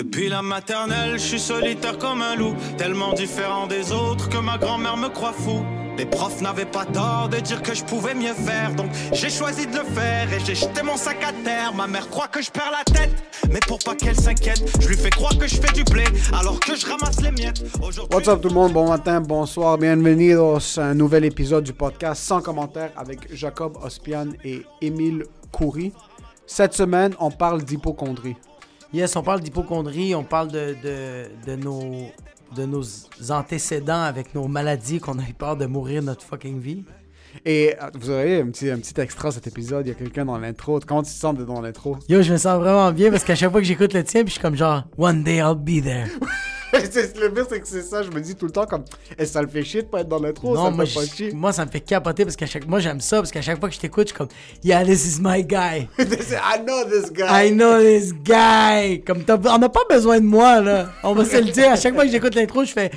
Depuis la maternelle, je suis solitaire comme un loup, tellement différent des autres que ma grand-mère me croit fou. Les profs n'avaient pas tort de dire que je pouvais mieux faire, donc j'ai choisi de le faire et j'ai jeté mon sac à terre. Ma mère croit que je perds la tête, mais pour pas qu'elle s'inquiète, je lui fais croire que je fais du blé alors que je ramasse les miettes. What's up tout le monde, bon matin, bonsoir, bienvenidos à un nouvel épisode du podcast sans commentaire avec Jacob Ospian et Émile Coury. Cette semaine, on parle d'hypochondrie. Yes, on parle d'hypochondrie, on parle de, de, de nos, de nos antécédents avec nos maladies, qu'on a eu peur de mourir notre fucking vie. Et euh, vous avez un petit, un petit extra cet épisode, il y a quelqu'un dans l'intro. Comment tu te sens dans l'intro? Yo, je me sens vraiment bien parce qu'à chaque fois que j'écoute le tien, puis je suis comme genre, one day I'll be there. Le pire, c'est que c'est ça, je me dis tout le temps comme, est-ce que ça le fait chier de pas être dans l'intro? ça non, le moi, fait pas je- chier? moi, ça me fait capoter parce qu'à chaque moi, j'aime ça parce qu'à chaque fois que je t'écoute, je suis comme, yeah, this is my guy. I know this guy! I know this guy. Comme on n'a pas besoin de moi, là. On va se le dire. À chaque fois que j'écoute l'intro, je fais,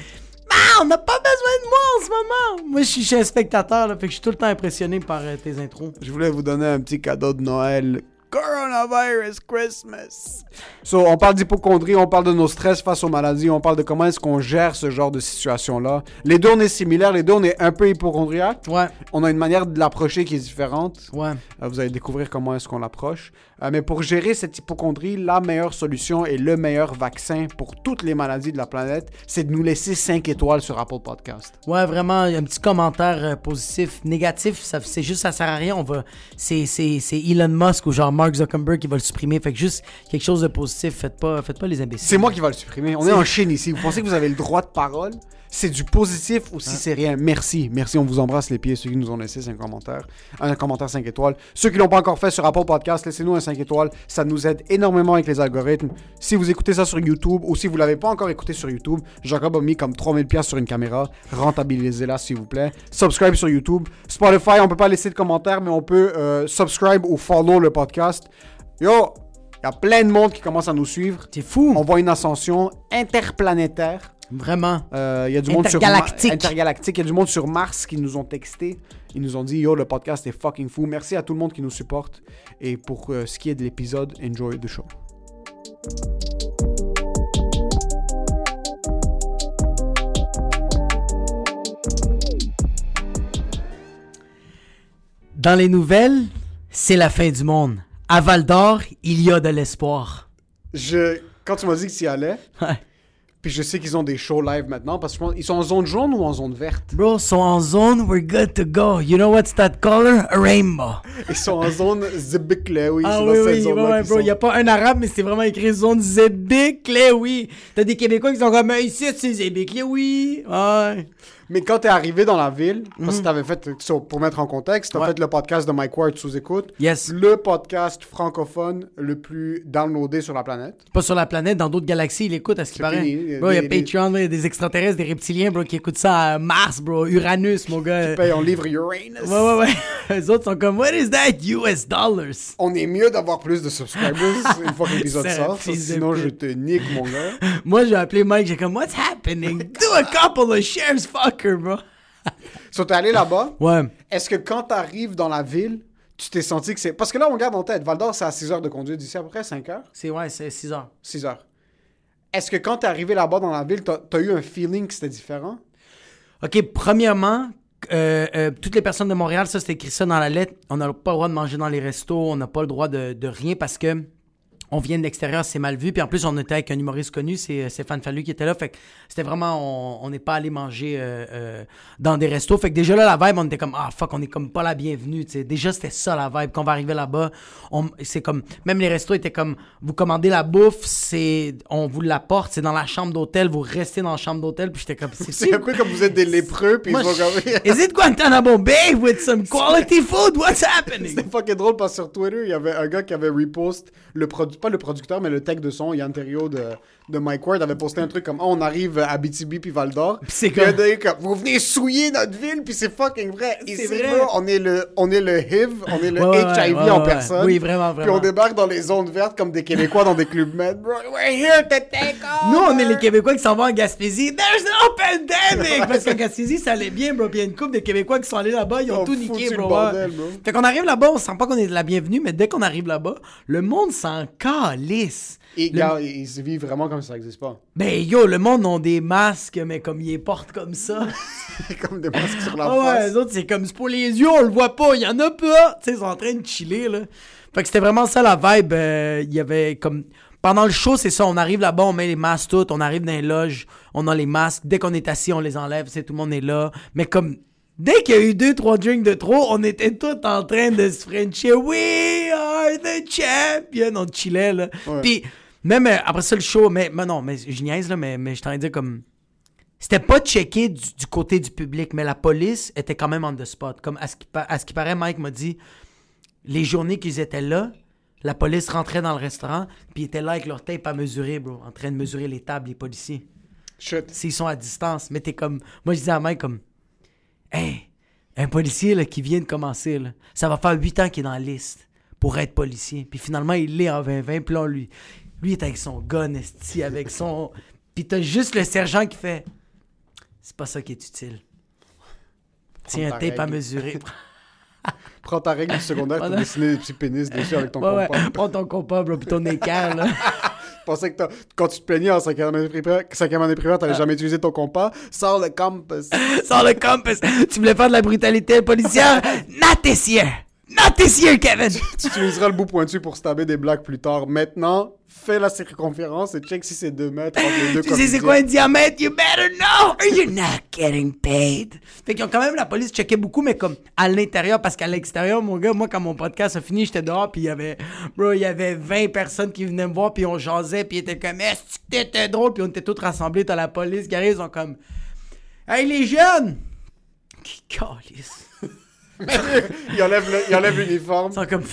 ah, on n'a pas besoin de moi en ce moment. Moi, je suis chez un spectateur, là, fait que je suis tout le temps impressionné par euh, tes intros. Je voulais vous donner un petit cadeau de Noël. Coronavirus Christmas. So, on parle d'hypochondrie, on parle de nos stress face aux maladies, on parle de comment est-ce qu'on gère ce genre de situation-là. Les deux, on est similaires, les deux, on est un peu hypochondriaques. Ouais, On a une manière de l'approcher qui est différente. ouais. Euh, vous allez découvrir comment est-ce qu'on l'approche. Euh, mais pour gérer cette hypochondrie, la meilleure solution et le meilleur vaccin pour toutes les maladies de la planète, c'est de nous laisser 5 étoiles sur Apple Podcast. Ouais, vraiment, un petit commentaire euh, positif, négatif, ça, c'est juste, ça sert à rien. On va, c'est, c'est, c'est Elon Musk ou genre Mark Zuckerberg qui va le supprimer. Fait que juste quelque chose de positif, faites pas, faites pas les imbéciles. C'est moi qui va le supprimer. On est en Chine ici. Vous pensez que vous avez le droit de parole? C'est du positif ou si c'est rien Merci. Merci. On vous embrasse les pieds. Ceux qui nous ont laissé 5 commentaires. Un commentaire 5 étoiles. Ceux qui l'ont pas encore fait sur Apple Podcast, laissez-nous un 5 étoiles. Ça nous aide énormément avec les algorithmes. Si vous écoutez ça sur YouTube ou si vous l'avez pas encore écouté sur YouTube, Jacob a mis comme 3000 pièces sur une caméra. Rentabilisez-la s'il vous plaît. Subscribe sur YouTube. Spotify, on peut pas laisser de commentaires, mais on peut euh, subscribe ou follow le podcast. Yo, il y a plein de monde qui commence à nous suivre. C'est fou. On voit une ascension interplanétaire. Vraiment. Euh, Il y a du monde sur intergalactique. Il y a du monde sur Mars qui nous ont texté. Ils nous ont dit Yo, le podcast est fucking fou. Merci à tout le monde qui nous supporte. Et pour euh, ce qui est de l'épisode, enjoy the show. Dans les nouvelles, c'est la fin du monde. À Val d'Or, il y a de l'espoir. Je, quand tu m'as dit que tu y allais, Ouais. Puis je sais qu'ils ont des shows live maintenant, parce que je pense- ils sont en zone jaune ou en zone verte? Bro, so en zone, we're good to go. You know what's that color? A rainbow. Ils sont en zone oui. Ah oui, dans cette oui, zone-là ouais, qu'ils bro. sont. Il a pas un arabe, mais c'est vraiment écrit zone Zébéclé, oui. T'as des Québécois qui sont comme, ici, c'est Zébéclé, oui. Ouais. Mais quand t'es arrivé dans la ville, parce que t'avais fait, pour mettre en contexte, t'as Mhm. Ouais. fait le podcast de Mike Ward sous écoute. Yes. Le podcast francophone le plus downloadé sur la planète. Pas sur la planète, dans d'autres galaxies, il écoute à ce qui C'est paraît. il y a Patreon, là, il y a des extraterrestres, des reptiliens, bro, qui écoutent ça à Mars, bro. Uranus, mon gars. Paye en livre Uranus. Ouais, ouais, ouais. Les autres sont comme, what is that? US dollars. On est mieux d'avoir plus de subscribers une fois que l'épisode sort. Sinon, je te nique, mon gars. Moi, j'ai appelé Mike, j'ai comme, what's happening? Do a couple of shares, fucker, bro. So, t'es allé là-bas? Ouais. Est-ce que quand t'arrives dans la ville, tu t'es senti que c'est. Parce que là, on garde en tête. Val d'Or, c'est à 6 heures de conduite d'ici, à peu près 5 heures? C'est, ouais, c'est 6 heures. 6 heures. Est-ce que quand t'es arrivé là-bas dans la ville, t'as as eu un feeling que c'était différent? OK, premièrement, euh, euh, toutes les personnes de Montréal, ça, c'était écrit ça dans la lettre. On n'a pas le droit de manger dans les restos, on n'a pas le droit de, de rien parce que on vient de l'extérieur, c'est mal vu. Puis en plus, on était avec un humoriste connu, c'est euh, Stéphane Fallu qui était là. Fait que c'était vraiment, on n'est pas allé manger euh, euh, dans des restos. Fait que déjà là, la vibe, on était comme, ah fuck, on est comme pas la bienvenue. tu sais. Déjà, c'était ça la vibe. Quand on va arriver là-bas, on- c'est comme, même les restos étaient comme, vous commandez la bouffe, c'est, on vous l'apporte, c'est dans la chambre d'hôtel, vous restez dans la chambre d'hôtel. Puis j'étais comme, C'est un peu comme vous êtes des lépreux, puis ils sont comme. Is it Guantanamo Bay with some quality food? What's happening? C'était fucking drôle parce que sur Twitter, il y avait un gars qui avait repost, le produ pas le producteur, mais le tech de son, Yann Terrio de, de Mike Ward, avait posté un truc comme oh, on arrive à BTB puis Val d'Or. c'est Puis comme- comme vous venez souiller notre ville, puis c'est fucking vrai. C'est Ici, vrai. bro, on est le, on est le HIV, on est le Ouais, HIV ouais, en personne. Oui, vraiment, Puis vraiment. on débarque dans les zones vertes comme des Québécois dans des clubs med, bro. We're here to take over. Nous, on est les Québécois qui s'en vont en Gaspésie. There's no pandemic! Parce qu'en Gaspésie, ça allait bien, bro. Puis il y a une couple de Québécois qui sont allés là-bas, ils ont tout niqué, bro. bordel, bro. Fait qu'on arrive là-bas, on sent pas qu'on est de la bienvenue, mais dès qu'on arrive là-bas, le monde s'en calice. Et Le- gars, ils se vivent vraiment comme ça n'existe pas. Ben yo, le monde ont des masques, mais comme ils les portent comme ça. comme des masques sur la Ah ouais, face. les autres, c'est comme c'est pour les yeux, on le voit pas, il y en a pas. Tu sais, ils sont en train de chiller, là. Fait que c'était vraiment ça la vibe. euh, Il y avait comme. Pendant le show, c'est ça, on arrive là-bas, on met les masques toutes, on arrive dans les loges, on a les masques. Dès qu'on est assis, on les enlève, c'est tout le monde est là. Mais comme. Dès qu'il y a eu deux, trois drinks de trop, on était tous en train de se frencher. We are the champion! On chillait, là. Ouais. Puis, même euh, après ça, le show, mais, mais non, mais je niaise, là, mais, mais je suis en train de dire comme. C'était pas checké du, du côté du public, mais la police était quand même on the spot. Comme à ce qui, à ce qui paraît, Mike m'a dit, les journées qu'ils étaient là, la police rentrait dans le restaurant, puis ils étaient là avec leur tape à mesurer, bro, en train de mesurer les tables, les policiers. Shit. S'ils sont à distance, mais t'es comme. Moi, je disais à Mike comme. Hey, un policier là, qui vient de commencer, là, ça va faire 8 ans qu'il est dans la liste pour être policier. Puis finalement, il l'est en 2020. Puis là, lui, lui il est avec son gun, esti, avec son. Puis t'as juste le sergent qui fait. C'est pas ça qui est utile. Tiens, un ta tape à mesurer. Prends ta règle du secondaire, Voilà. dessiné des petits pénis dessus avec ton Ouais, ouais. compas. Prends ton compas, bro, puis ton équerre, là. Je pensais que quand tu te plaignais en cinquième année primaire, cinquième année primaire, Ah. t'avais jamais utilisé ton compas. Sors le compass. Sors le compass. Tu voulais faire de la brutalité policière? Not this year! Not this year, Kevin! tu utiliseras le bout pointu pour stabber des blagues plus tard. Maintenant, fais la circonférence et check si c'est 2 mètres entre les deux Tu sais c'est quoi un diamètre? You better know or you're not getting paid. Fait qu'ils ont quand même, la police checkait beaucoup, mais comme à l'intérieur, parce qu'à l'extérieur, mon gars, moi, quand mon podcast a fini, j'étais dehors, puis il y avait, bro, il y avait 20 personnes qui venaient me voir, puis on jasait, puis ils étaient comme, est-ce que t'étais drôle? Puis on était tous rassemblés, t'as la police qui arrive, ils sont comme, hey, les jeunes! Qui calisse. Il enlève le- il enlève l'uniforme. Ils sont comme,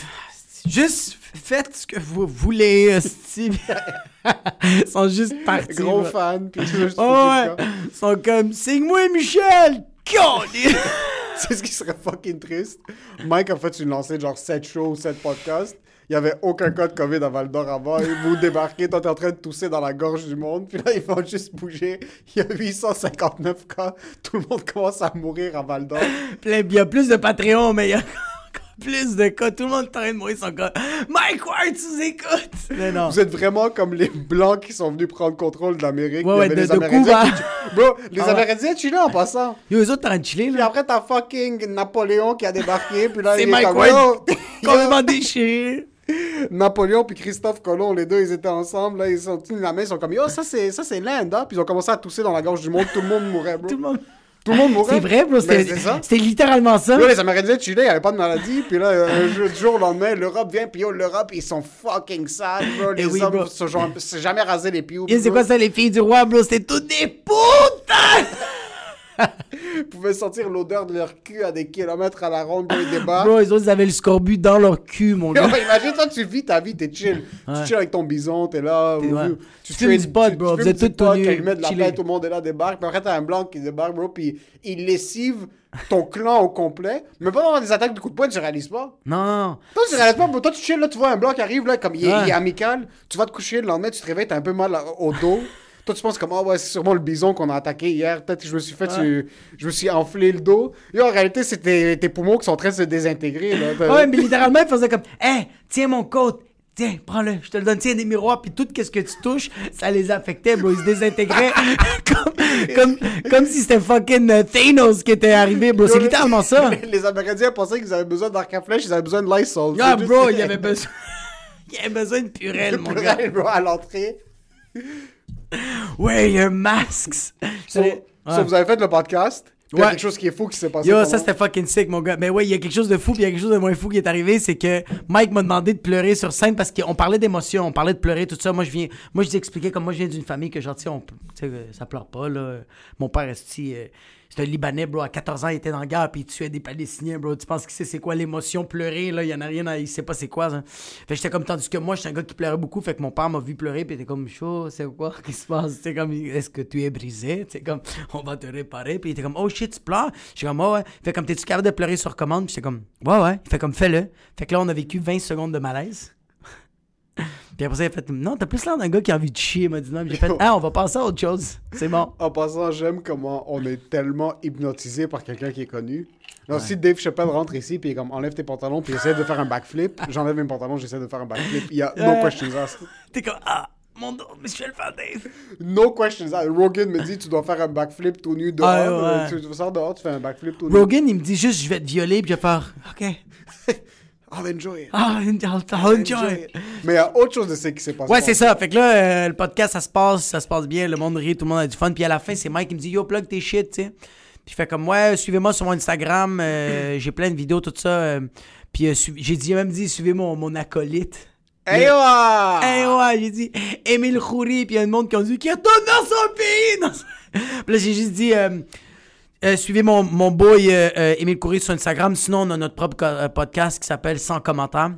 juste faites ce que vous voulez, hostie. Ils sont juste partis. Gros bro. fan. Puis Oh ouais, ils sont comme, signe-moi Michel! C'est ce qui serait fucking triste? Mike a fait une lancée de genre 7 shows, 7 podcasts. Il y avait aucun cas de COVID à Val d'Or avant. Et vous débarquez, toi t'es en train de tousser dans la gorge du monde. Puis là, ils vont juste bouger. Il y a 859 cas. Tout le monde commence à mourir à Val d'Or. Puis là, il y a plus de Patreon, mais il y a encore plus de cas. Tout le monde est en train de mourir son cas. Mike Ward, tu nous écoutes! Mais non. Vous êtes vraiment comme les Blancs qui sont venus prendre contrôle de l'Amérique. Ouais, ouais, de- les de Cuba. qui- Bro, les Ah ouais. Amérindiens chillés en passant. Yo, eux autres, t'es en train de chiller, Puis là. après, t'as fucking Napoléon qui a débarqué. Puis là, C'est il est Mike comme, Ward. Complètement déchiré. Napoléon puis Christophe Colomb, les deux, ils étaient ensemble. Là, ils sont tenus la main, ils sont comme Yo, ça c'est ça c'est l'Inde, hein? Puis ils ont commencé à tousser dans la gorge du monde. Tout le monde mourait, bro. Tout le monde. Tout le monde mourait. C'est vrai, bro. C'était c'est ça. c'était littéralement ça. Yo, les Amérindiens de Chili, il n'y avait pas de maladie. Puis là, un jour, du jour au lendemain, l'Europe vient. Puis yo, l'Europe, ils sont fucking sales, bro. Les Eh oui, hommes bro. se sont se jamais rasé les pieds. C'est quoi ça, les filles du roi, bro? C'était toutes des putes! Ils pouvaient sentir l'odeur de leur cul à des kilomètres à la ronde, bro. Ils débarquent. Bro, les autres, ils avaient le scorbut dans leur cul, mon gars. imagine toi, tu vis ta vie, t'es chill. Ouais. Tu chill avec ton bison, t'es là. Ou- ouais. ou- Tu fumes du pot, bro, vous êtes tous tenus, ils mettent de la paix, tout le monde est là, débarque. Puis après, t'as un blanc qui débarque, bro, puis il lessive ton clan au complet. Mais pas avoir des attaques de coups de poing, tu réalises pas. Non, non. Toi, tu réalises pas. Toi, tu chill, là, tu vois un blanc qui arrive, là, comme il est, Ouais. il est amical. Tu vas te coucher, le lendemain, tu te réveilles, t'as un peu mal au dos. Toi, tu penses comme, ah ouais, c'est sûrement le bison qu'on a attaqué hier. Peut-être que je me suis fait, tu- je me suis enflé le dos. Et en réalité, c'est tes, tes poumons qui sont en train de se désintégrer, là. T'as- Ouais, mais littéralement, ils faisaient comme, hey, tiens mon côte, tiens, prends-le, je te le donne, tiens des miroirs, puis tout ce que tu touches, ça les affectait, bro, ils se désintégraient comme, comme, comme si c'était fucking euh, Thanos qui était arrivé, bro, c'est littéralement ça. Les, les Amérindiens pensaient qu'ils avaient besoin d'arc à flèche, ils avaient besoin de Lysol. Ah, bro, il y avait besoin, il y avait besoin de purelle, mon gars. Purel, bro, à l'entrée. Wear your masks. So, Ouais. so, vous avez fait le podcast? Il y a Ouais. quelque chose qui est fou qui s'est passé. Yo, ça c'était fucking sick, mon gars. Mais ouais, il y a quelque chose de fou, puis il y a quelque chose de moins fou qui est arrivé, c'est que Mike m'a demandé de pleurer sur scène parce qu'on parlait d'émotion, on parlait de pleurer, tout ça. Moi, je viens, moi, je t'expliquais comme moi, je viens d'une famille que genre, tu sais, euh, ça pleure pas, là. Mon père, euh, c'est un Libanais, bro. À 14 ans, il était dans la guerre, puis il tuait des Palestiniens, bro. Tu penses qu'il sait c'est quoi l'émotion, pleurer, là? Il y en a rien, à- il sait pas c'est quoi, ça. Fait que j'étais comme, tandis que moi, j'étais un gars qui pleurait beaucoup, fait que mon père m'a vu pleurer, puis il était comme, chaud, c'est quoi? Qui se passe? C'est comme, est-ce que tu es brisé? C'est comme, on va te réparer, puis il était comme, oh shit, tu pleures? J'étais comme, ouais, ouais. Fait comme, t'es-tu capable de pleurer sur commande? Puis j'étais comme, ouais, ouais. Il fait comme, fais-le. Fait que là, on a vécu 20 secondes de malaise. Puis après ça, il a fait Non, t'as plus l'air d'un gars qui a envie de chier. Il m'a dit non. J'ai fait Ah, on va passer à autre chose. C'est bon. En passant, j'aime comment on est tellement hypnotisé par quelqu'un qui est connu. Alors, si Dave Chappelle rentre ici, puis il est comme enlève tes pantalons, puis essaie de faire un backflip, j'enlève mes pantalons, j'essaie de faire un backflip. Il y a no questions asked. T'es comme Ah, mon dos, monsieur le fan Dave. No questions asked. Rogan me dit tu dois faire un backflip tout nu dehors. Ah, ouais. Tu, tu sors dehors, tu fais un backflip tout nu. Rogan, il me dit juste Je vais te violer. Puis je vais faire Ok. I'll enjoy it. Ah, I'll, I'll enjoy. it. Mais il y a autre chose de ça qui s'est passé. Ouais, c'est ça. Fait que là, euh, le podcast, ça se passe, ça se passe bien, le monde rit, tout le monde a du fun. Puis à la fin, c'est Mike qui me dit Yo, plug tes shit, tu sais. Puis il fait comme Ouais, suivez-moi sur mon Instagram, euh, j'ai plein de vidéos, tout ça. euh, puis euh, j'ai dit, même dit Suivez mon, mon acolyte. Hey, ouais, j'ai dit Émile Khoury, puis il y a un monde qui a dit Qui retourne dans son pays dans son- Puis là, j'ai juste dit euh, euh, Suivez mon, mon boy euh, euh, Émile Khoury sur Instagram. Sinon, on a notre propre euh, podcast qui s'appelle Sans commentaires.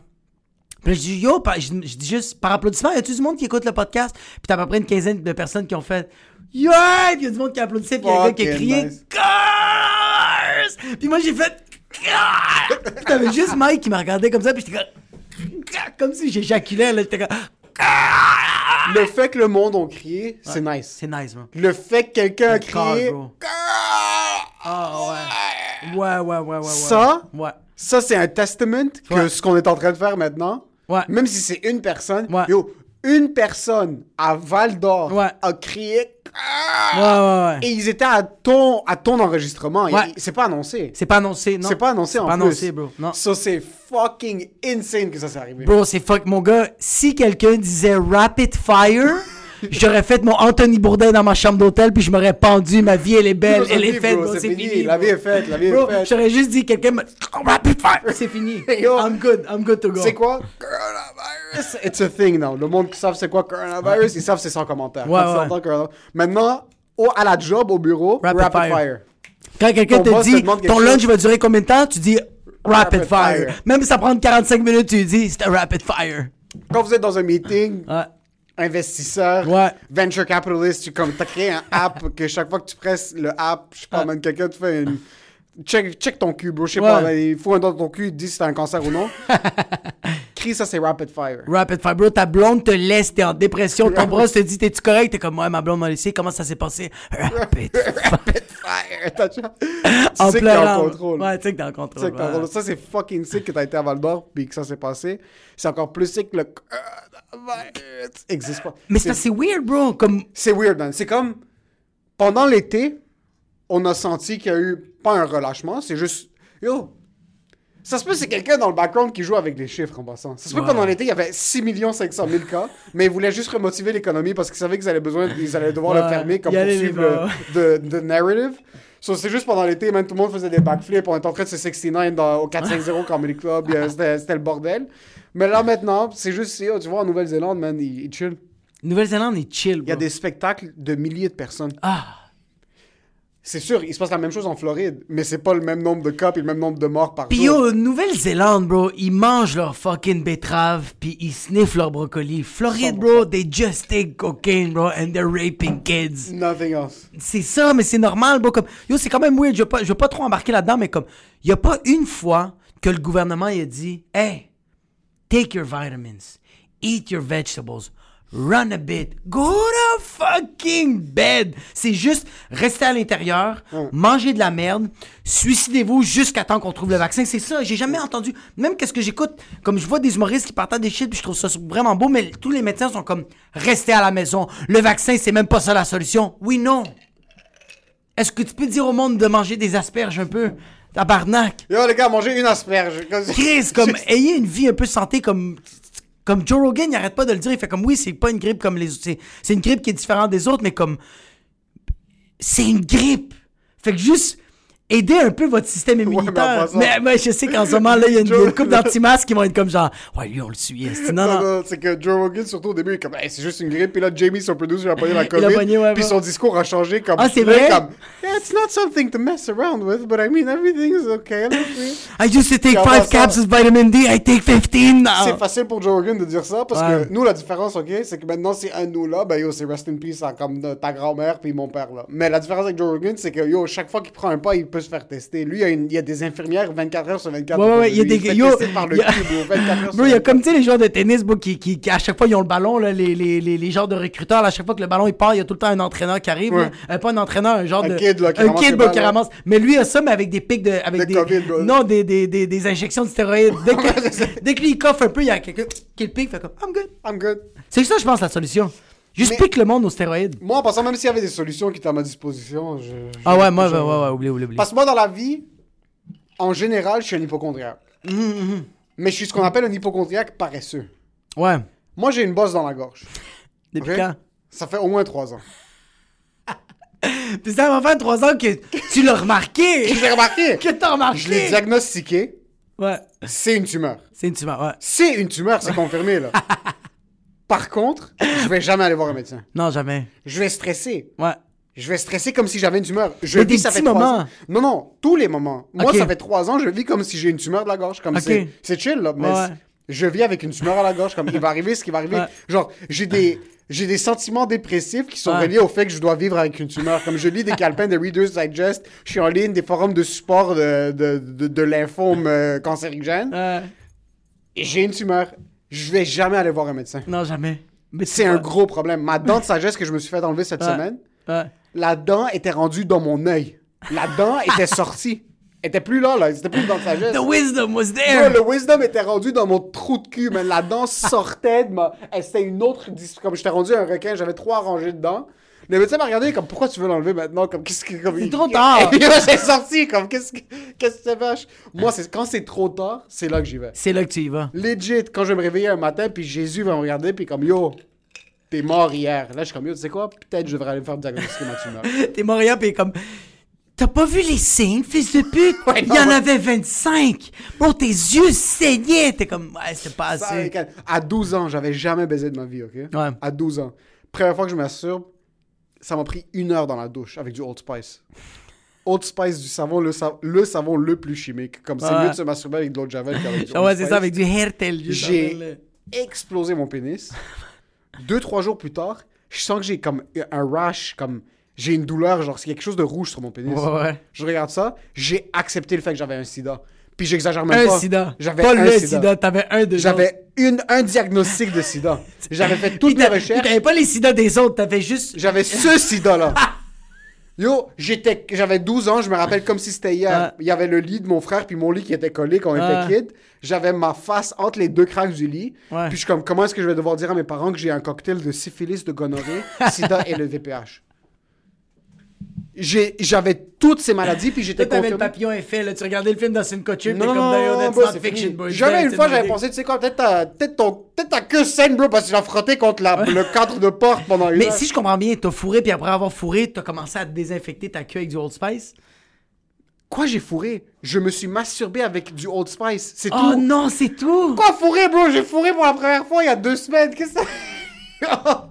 Puis je dis Yo, par- je, je dis juste par applaudissement, y a-tu du monde qui écoute le podcast? Puis t'as à peu près une quinzaine de personnes qui ont fait Yeah! Puis y a du monde qui applaudissait, puis y a un gars qui a crié nice. Puis moi, j'ai fait Cars! Puis t'avais juste Mike qui m'a regardé comme ça, puis j'étais comme comme si j'éjaculais, là, j'étais comme Le fait que le monde a crié, c'est nice. C'est nice, man. Le fait que quelqu'un a crié. Ah, ouais. Ouais, ouais, ouais, ouais. Ça? Ouais. Ça, c'est un testament que Ouais. ce qu'on est en train de faire maintenant, Ouais. même si c'est une personne, Ouais. yo, une personne à Val d'Or Ouais. a crié. Ouais, ouais, ouais. Et ils étaient à ton, à ton enregistrement. C'est pas annoncé. C'est pas annoncé, non? C'est pas annoncé C'est en pas plus. annoncé, bro. Non. Ça, c'est fucking insane que ça s'est arrivé. Bro, c'est fuck, mon gars. Si quelqu'un disait rapid fire, j'aurais fait mon Anthony Bourdain dans ma chambre d'hôtel, puis je m'aurais pendu. Ma vie, elle est belle, elle est faite, c'est fini. fini. La vie est faite, la vie est faite. j'aurais juste dit quelqu'un me... Rapid fire, c'est fini. Yo. I'm good, I'm good to go. C'est quoi? Coronavirus. It's a thing now. Le monde qui savent c'est quoi coronavirus, ils savent c'est sans commentaire. Ouais, Quand tu ouais. entends corona- Maintenant, au, à la job, au bureau, Rapid rapid, fire. fire. Quand quelqu'un te dit ton chose. lunch va durer combien de temps, tu dis rapid, Rapid fire. fire. Même si ça prend 45 minutes, tu dis c'est un rapid fire. Quand vous êtes dans un meeting, Ouais. Investisseur, Ouais. venture capitalist, tu comme, as créé un app que chaque fois que tu presses le app, je sais pas, Ah. man, quelqu'un te fait une. Check, check ton cul, bro. Je sais Ouais. pas, il faut un doigt dans ton cul, il te dit si t'as un cancer ou non. Crie ça, c'est rapid fire. Rapid fire, bro, ta blonde te laisse, t'es en dépression, ton bras te dit, t'es-tu correct? T'es comme, ouais, ma blonde m'a laissé, comment ça s'est passé? Rapid fire. rapid fire. T'as tu En sais que t'es en contrôle. Ouais, tu sais que t'es en Tu sais contrôle. Ça, c'est fucking sick que t'as été à Val d'Or puis que ça s'est passé. C'est encore plus sick que le coronavirus existe pas. Mais ça, c'est weird, bro. Comme, C'est weird, man. C'est comme pendant l'été, on a senti qu'il y a eu pas un relâchement, c'est juste yo. Ça se peut c'est quelqu'un dans le background qui joue avec les chiffres en passant. Ça se peut que pendant l'été, il y avait 6 500 000 cas, mais ils voulaient juste remotiver l'économie parce qu'ils savaient qu'ils allaient, besoin, ils allaient devoir le fermer comme pour suivre le de, de narrative. So, c'est juste pendant l'été, même tout le monde faisait des backflips, on était en train de se 69 dans, au 450 Comedy Club, c'était le bordel. Mais là maintenant, c'est juste, yo, tu vois, en Nouvelle-Zélande, man, ils, ils chill. Nouvelle-Zélande est chill, bro. Il y a des spectacles de milliers de personnes. Ah. C'est sûr, il se passe la même chose en Floride, mais c'est pas le même nombre de cas et le même nombre de morts par Pis jour. yo, Nouvelle-Zélande, bro, ils mangent leur fucking betterave, puis ils sniffent leur brocoli. Floride, bro, they just take cocaine, bro, and they're raping kids. Nothing else. C'est ça, mais c'est normal, bro. Comme, yo, c'est quand même weird. Je veux pas, je veux pas trop embarquer là-dedans, mais comme, il y a pas une fois que le gouvernement il a dit, hey, take your vitamins, eat your vegetables, run a bit, go to fucking bed. C'est juste rester à l'intérieur, manger de la merde, suicidez-vous jusqu'à temps qu'on trouve le vaccin. C'est ça. J'ai jamais entendu. Même qu'est-ce que j'écoute, comme je vois des humoristes qui partagent des shit, puis je trouve ça vraiment beau, mais tous les médecins sont comme, restez à la maison. Le vaccin, c'est même pas ça la solution. Oui, non. Est-ce que tu peux dire au monde de manger des asperges un peu? Tabarnak. Yo, les gars, mangez une asperge. Chris, comme, ayez une vie un peu santé comme. Comme Joe Rogan, il arrête pas de le dire. Il fait comme, oui, c'est pas une grippe comme les autres. C'est, une grippe qui est différente des autres, mais comme. C'est une grippe. Fait que juste. Aidez un peu votre système immunitaire. passant- mais, mais je sais qu'en ce moment, là, il y a une, a une couple d'anti-masques qui vont être comme genre, ouais, lui, on le suit. Non, Non, non. non, c'est que Joe Rogan, surtout au début, il est comme, Hey, c'est juste une grippe. Puis là, Jamie, son producer, il a pogné la COVID. pogné, ouais, puis ouais. son discours a changé comme. Ah, c'est vrai? Comme, yeah, it's not something to mess around with, but I mean, everything is okay. I used to take Puis en 5 passant- caps of vitamin D, I take 15 now. C'est facile pour Joe Rogan de dire ça parce Ouais. que nous, la différence, ok, c'est que maintenant, c'est un nous là, ben yo, c'est rest in peace à comme ta grand-mère puis mon père là. Mais la différence avec Joe Rogan, c'est que yo, chaque fois qu'il prend un pas, il peut se faire tester. Lui, il y a, une- il y a des infirmières 24 heures sur 24. Ouais, il y a des yo- tester par le il y a- cube, bro, 24 heures Bro, il y a comme, tu sais, les joueurs de tennis, bro, qui, qui, qui, à chaque fois, ils ont le ballon, là, les, les, les, les genres de recruteurs, là, à chaque fois que le ballon, il part, il y a tout le temps un entraîneur qui arrive, Ouais. là. Euh, pas un entraîneur, un genre Un de... kid, là, qui un ramasse kid, bro, qui ramasse. Mais lui, il a ça, mais avec des pics de... Avec des... COVID, bro. non, des, des, des, des injections de stéroïdes. Dès que, dès que lui, il coffre un peu, il y a quelqu'un qui le pique, fait comme, I'm good. I'm good. C'est ça, je pense, la solution. Juste pique le monde aux stéroïdes. Moi, en passant, même s'il y avait des solutions qui étaient à ma disposition, je. je- Ah ouais, moi, ouais, je- ouais, ouais, oublie, oublie, oublie. Parce que moi, dans la vie, en général, je suis un hypochondriaque. Mhm, Mais je suis ce qu'on appelle un hypochondriaque paresseux. Ouais. Moi, j'ai une bosse dans la gorge. Depuis Ok? quand? Ça fait au moins trois ans. Puis ça va faire trois ans que tu l'as remarqué. Je l'ai remarqué. que t'as remarqué. Je l'ai diagnostiqué. Ouais. C'est une tumeur. C'est une tumeur, ouais. C'est une tumeur, c'est confirmé, là. Par contre, je vais jamais aller voir un médecin. Non, jamais. Je vais stresser. Ouais. Je vais stresser comme si j'avais une tumeur. Je Mais vis, des ça fait trois moments. ans. Non, non, tous les moments. Moi, Ok. ça fait trois ans, je vis comme si j'ai une tumeur de la gorge. Comme Ok. c'est, c'est chill, là. Mais Ouais. je vis avec une tumeur à la gorge. Comme il va arriver ce qui va arriver. Ouais. Genre, j'ai des, j'ai des sentiments dépressifs qui sont Ouais. reliés au fait que je dois vivre avec une tumeur. Comme je lis des calepins de Reader's Digest, je suis en ligne des forums de support de, de, de, de lymphome euh, cancérigène. Ouais. Et j'ai une tumeur. Je vais jamais aller voir un médecin. Non, jamais. Mais C'est un gros problème. Ma dent de sagesse que je me suis fait enlever cette Ouais. semaine, Ouais. la dent était rendue dans mon œil. La dent était sortie. Elle était plus là, là. C'était plus dans de sagesse. The wisdom was there. le wisdom était rendu dans mon trou de cul, mais la dent sortait de ma. Elle, C'était une autre. Comme j'étais rendu un requin, j'avais trois rangées de dents. Le médecin m'a regardé comme pourquoi tu veux l'enlever maintenant? Comme qu'est-ce que comme C'est il- trop tard. Et là, c'est sorti comme qu'est-ce que qu'est-ce que c'est vache. Moi c'est quand c'est trop tard, c'est là que j'y vais. C'est là que tu y vas. Legit quand je vais me réveiller un matin puis Jésus va me regarder puis comme yo t'es mort hier. Là je suis comme yo tu sais quoi? Peut-être je devrais aller me faire diagnostiquer ma tumeur. T'es Montréal, pis comme. T'as pas vu les signes, fils de pute? Il y en ouais. avait 25. Bon, tes yeux saignaient. T'es comme, ouais, c'était pas Ça, assez. à 12 ans j'avais jamais baisé de ma vie ok? Ouais. À 12 ans. Première fois que je m'assurbe, ça m'a pris une heure dans la douche avec du Old Spice. Old Spice, du savon, le, sa- le savon le plus chimique. Comme c'est mieux de se masturber avec de l'eau de Javel qu'avec du Ah Old ouais, c'est ça, avec du juste J'ai explosé mon pénis. Deux, trois jours plus tard, je sens que j'ai comme un rash, comme j'ai une douleur, genre c'est quelque chose de rouge sur mon pénis. Ouais, ouais. Je regarde ça, j'ai accepté le fait que j'avais un sida. Puis j'exagère même Un pas. sida. J'avais Pas un le sida. sida, t'avais un de J'avais une, un diagnostic de sida. J'avais fait toutes mes recherches. T'avais pas les sida des autres, t'avais juste. J'avais ce sida-là. Yo, j'étais, j'avais 12 ans, je me rappelle comme si c'était hier. Il y avait le lit de mon frère puis mon lit qui était collé quand on Ouais. était kid. J'avais ma face entre les deux cracks du lit. Ouais. Puis je suis comme, comment est-ce que je vais devoir dire à mes parents que j'ai un cocktail de syphilis, de gonorrhée, sida et le VPH? J'avais toutes ces maladies puis j'étais t'avais le confirmé. papillon effet, là. Tu regardais le film dans une couture, t'es Non, comme non, d'ailleurs, non, that's c'est fiction, bro. Jamais une fois j'avais pensé, tu sais quoi, peut-être ta, peut-être ton, peut-être ta queue saine, bro, parce que l'as frotté contre la, le cadre de porte pendant une Mais heure. si je comprends bien, t'as fourré, puis après avoir fourré, t'as commencé à désinfecter ta queue avec du Old Spice? Quoi, j'ai fourré? Je me suis masturbé avec du Old Spice. C'est Oh tout. non, c'est tout! Quoi, fourré, bro? J'ai fourré pour la première fois il y a deux semaines. Qu'est-ce que ça...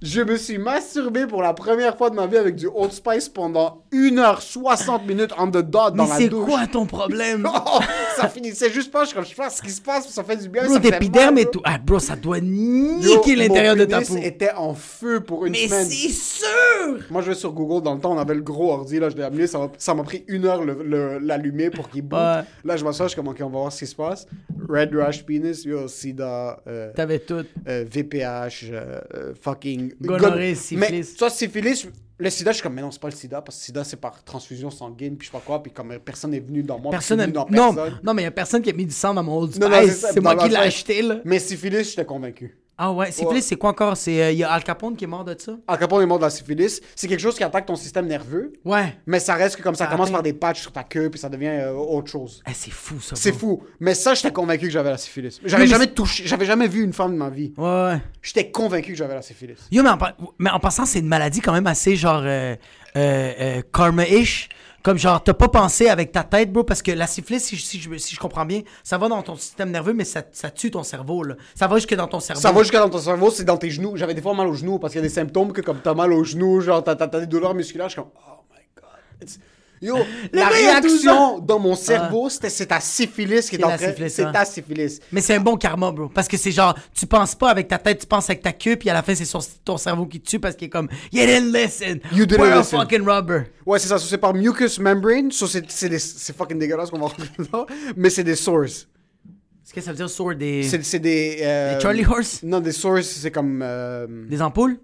Je me suis masturbé pour la première fois de ma vie avec du Old Spice pendant 1h60 minutes on the dot dans Mais la c'est douche. quoi ton problème? Oh, ça finissait juste pas. Je comme, je sais pas ce qui se passe, ça fait du bien. Bro, ça fait d'épiderme mal, et tout. Ah, bro, ça doit niquer l'intérieur de ta peau. était en feu pour une Mais semaine. c'est sûr! Moi, je vais sur Google. Dans le temps, on avait le gros ordi. Là, je l'ai amené. Ça m'a- pris une heure l'allumer pour qu'il boot. Ouais. Là, je m'assois. Je suis comme, OK, on va voir ce qui se passe. Red Rash Penis, yo, sida, euh, T'avais tout. euh, VPH, euh, euh, fucking... Gonorrhée, gon- syphilis. Mais, soit syphilis, le sida, je suis comme, mais non, c'est pas le sida, parce que le sida, c'est par transfusion sanguine, puis je sais pas quoi, puis comme personne n'est venu dans moi, Personne venu dans Non, personne. non, mais y a personne qui a mis du sang dans mon Old Spice. C'est moi qui l'ai la- acheté, là. Mais syphilis, j'étais convaincu. Ah ouais, syphilis, Ouais. c'est quoi encore? C'est... euh, y a Al Capone qui est mort de ça? Al Capone est mort de la syphilis. C'est quelque chose qui attaque ton système nerveux, Ouais. mais ça reste que comme ça Ça commence par des patchs sur ta queue, puis ça devient euh, autre chose. Eh, c'est fou, ça. C'est fou. Mais ça, j'étais convaincu que j'avais la syphilis. J'avais Oui, jamais touché, j'avais jamais vu une femme de ma vie. Ouais, ouais. J'étais convaincu que j'avais la syphilis. Yo, mais en, mais en passant, c'est une maladie quand même assez genre euh, karma-ish. Comme genre, t'as pas pensé avec ta tête, bro, parce que la syphilis, si, si si je comprends bien, ça va dans ton système nerveux, mais ça, ça tue ton cerveau, là. Ça va jusque dans ton cerveau. Ça va jusqu'à dans ton cerveau, c'est dans tes genoux. J'avais des fois mal aux genoux parce qu'il y a des symptômes que comme t'as mal aux genoux, genre t'as, des douleurs musculaires. Je suis comme, oh my god. Yo, la gars, il a 12 ans. réaction dans mon cerveau, c'était c'est ta syphilis qui est C'est en la train. syphilis, C'est ouais. ta syphilis. Mais c'est un bon karma, bro. Parce que c'est genre, tu penses pas avec ta tête, tu penses avec ta queue, puis à la fin, c'est son- ton cerveau qui te tue parce qu'il est comme, You didn't listen. You didn't We're a listen. fucking rubber. Ouais, c'est ça. C'est par mucus membrane. c'est c'est des- c'est fucking dégueulasse qu'on va rentrer dedans. Mais c'est des sores. Qu'est-ce que ça veut dire, sore des. C'est c'est des. euh, Des Charlie horse? Non, des sores, c'est comme. euh, Des ampoules?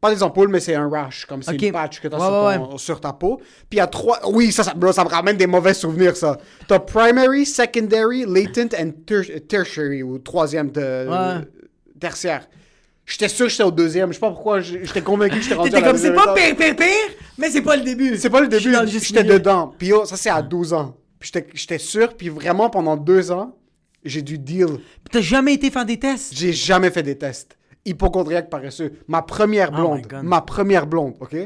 Pas des ampoules, mais c'est un rash, comme c'est Ok. une patch que t'as Ouais, sur, ouais, sur ta peau. Puis il y a trois. Oui, ça, ça, bro, ça me ramène des mauvais souvenirs, ça. T'as primary, secondary, latent and ter- tertiary, ou troisième de, Ouais. tertiaire. J'étais sûr que j'étais au deuxième. Je sais pas pourquoi, j'étais convaincu que j'étais rendu T'étais comme, c'est pas pire, pire, pire, mais c'est pas le début. C'est pas le début, j'étais dedans. Puis yo, ça c'est à 12 ans. Puis j'étais- j'étais sûr, puis vraiment pendant deux ans, j'ai dû deal. T'as jamais été faire des tests? J'ai jamais fait des tests. Hypochondriaque paresseux. Ma première Oh blonde, ma première blonde, ok?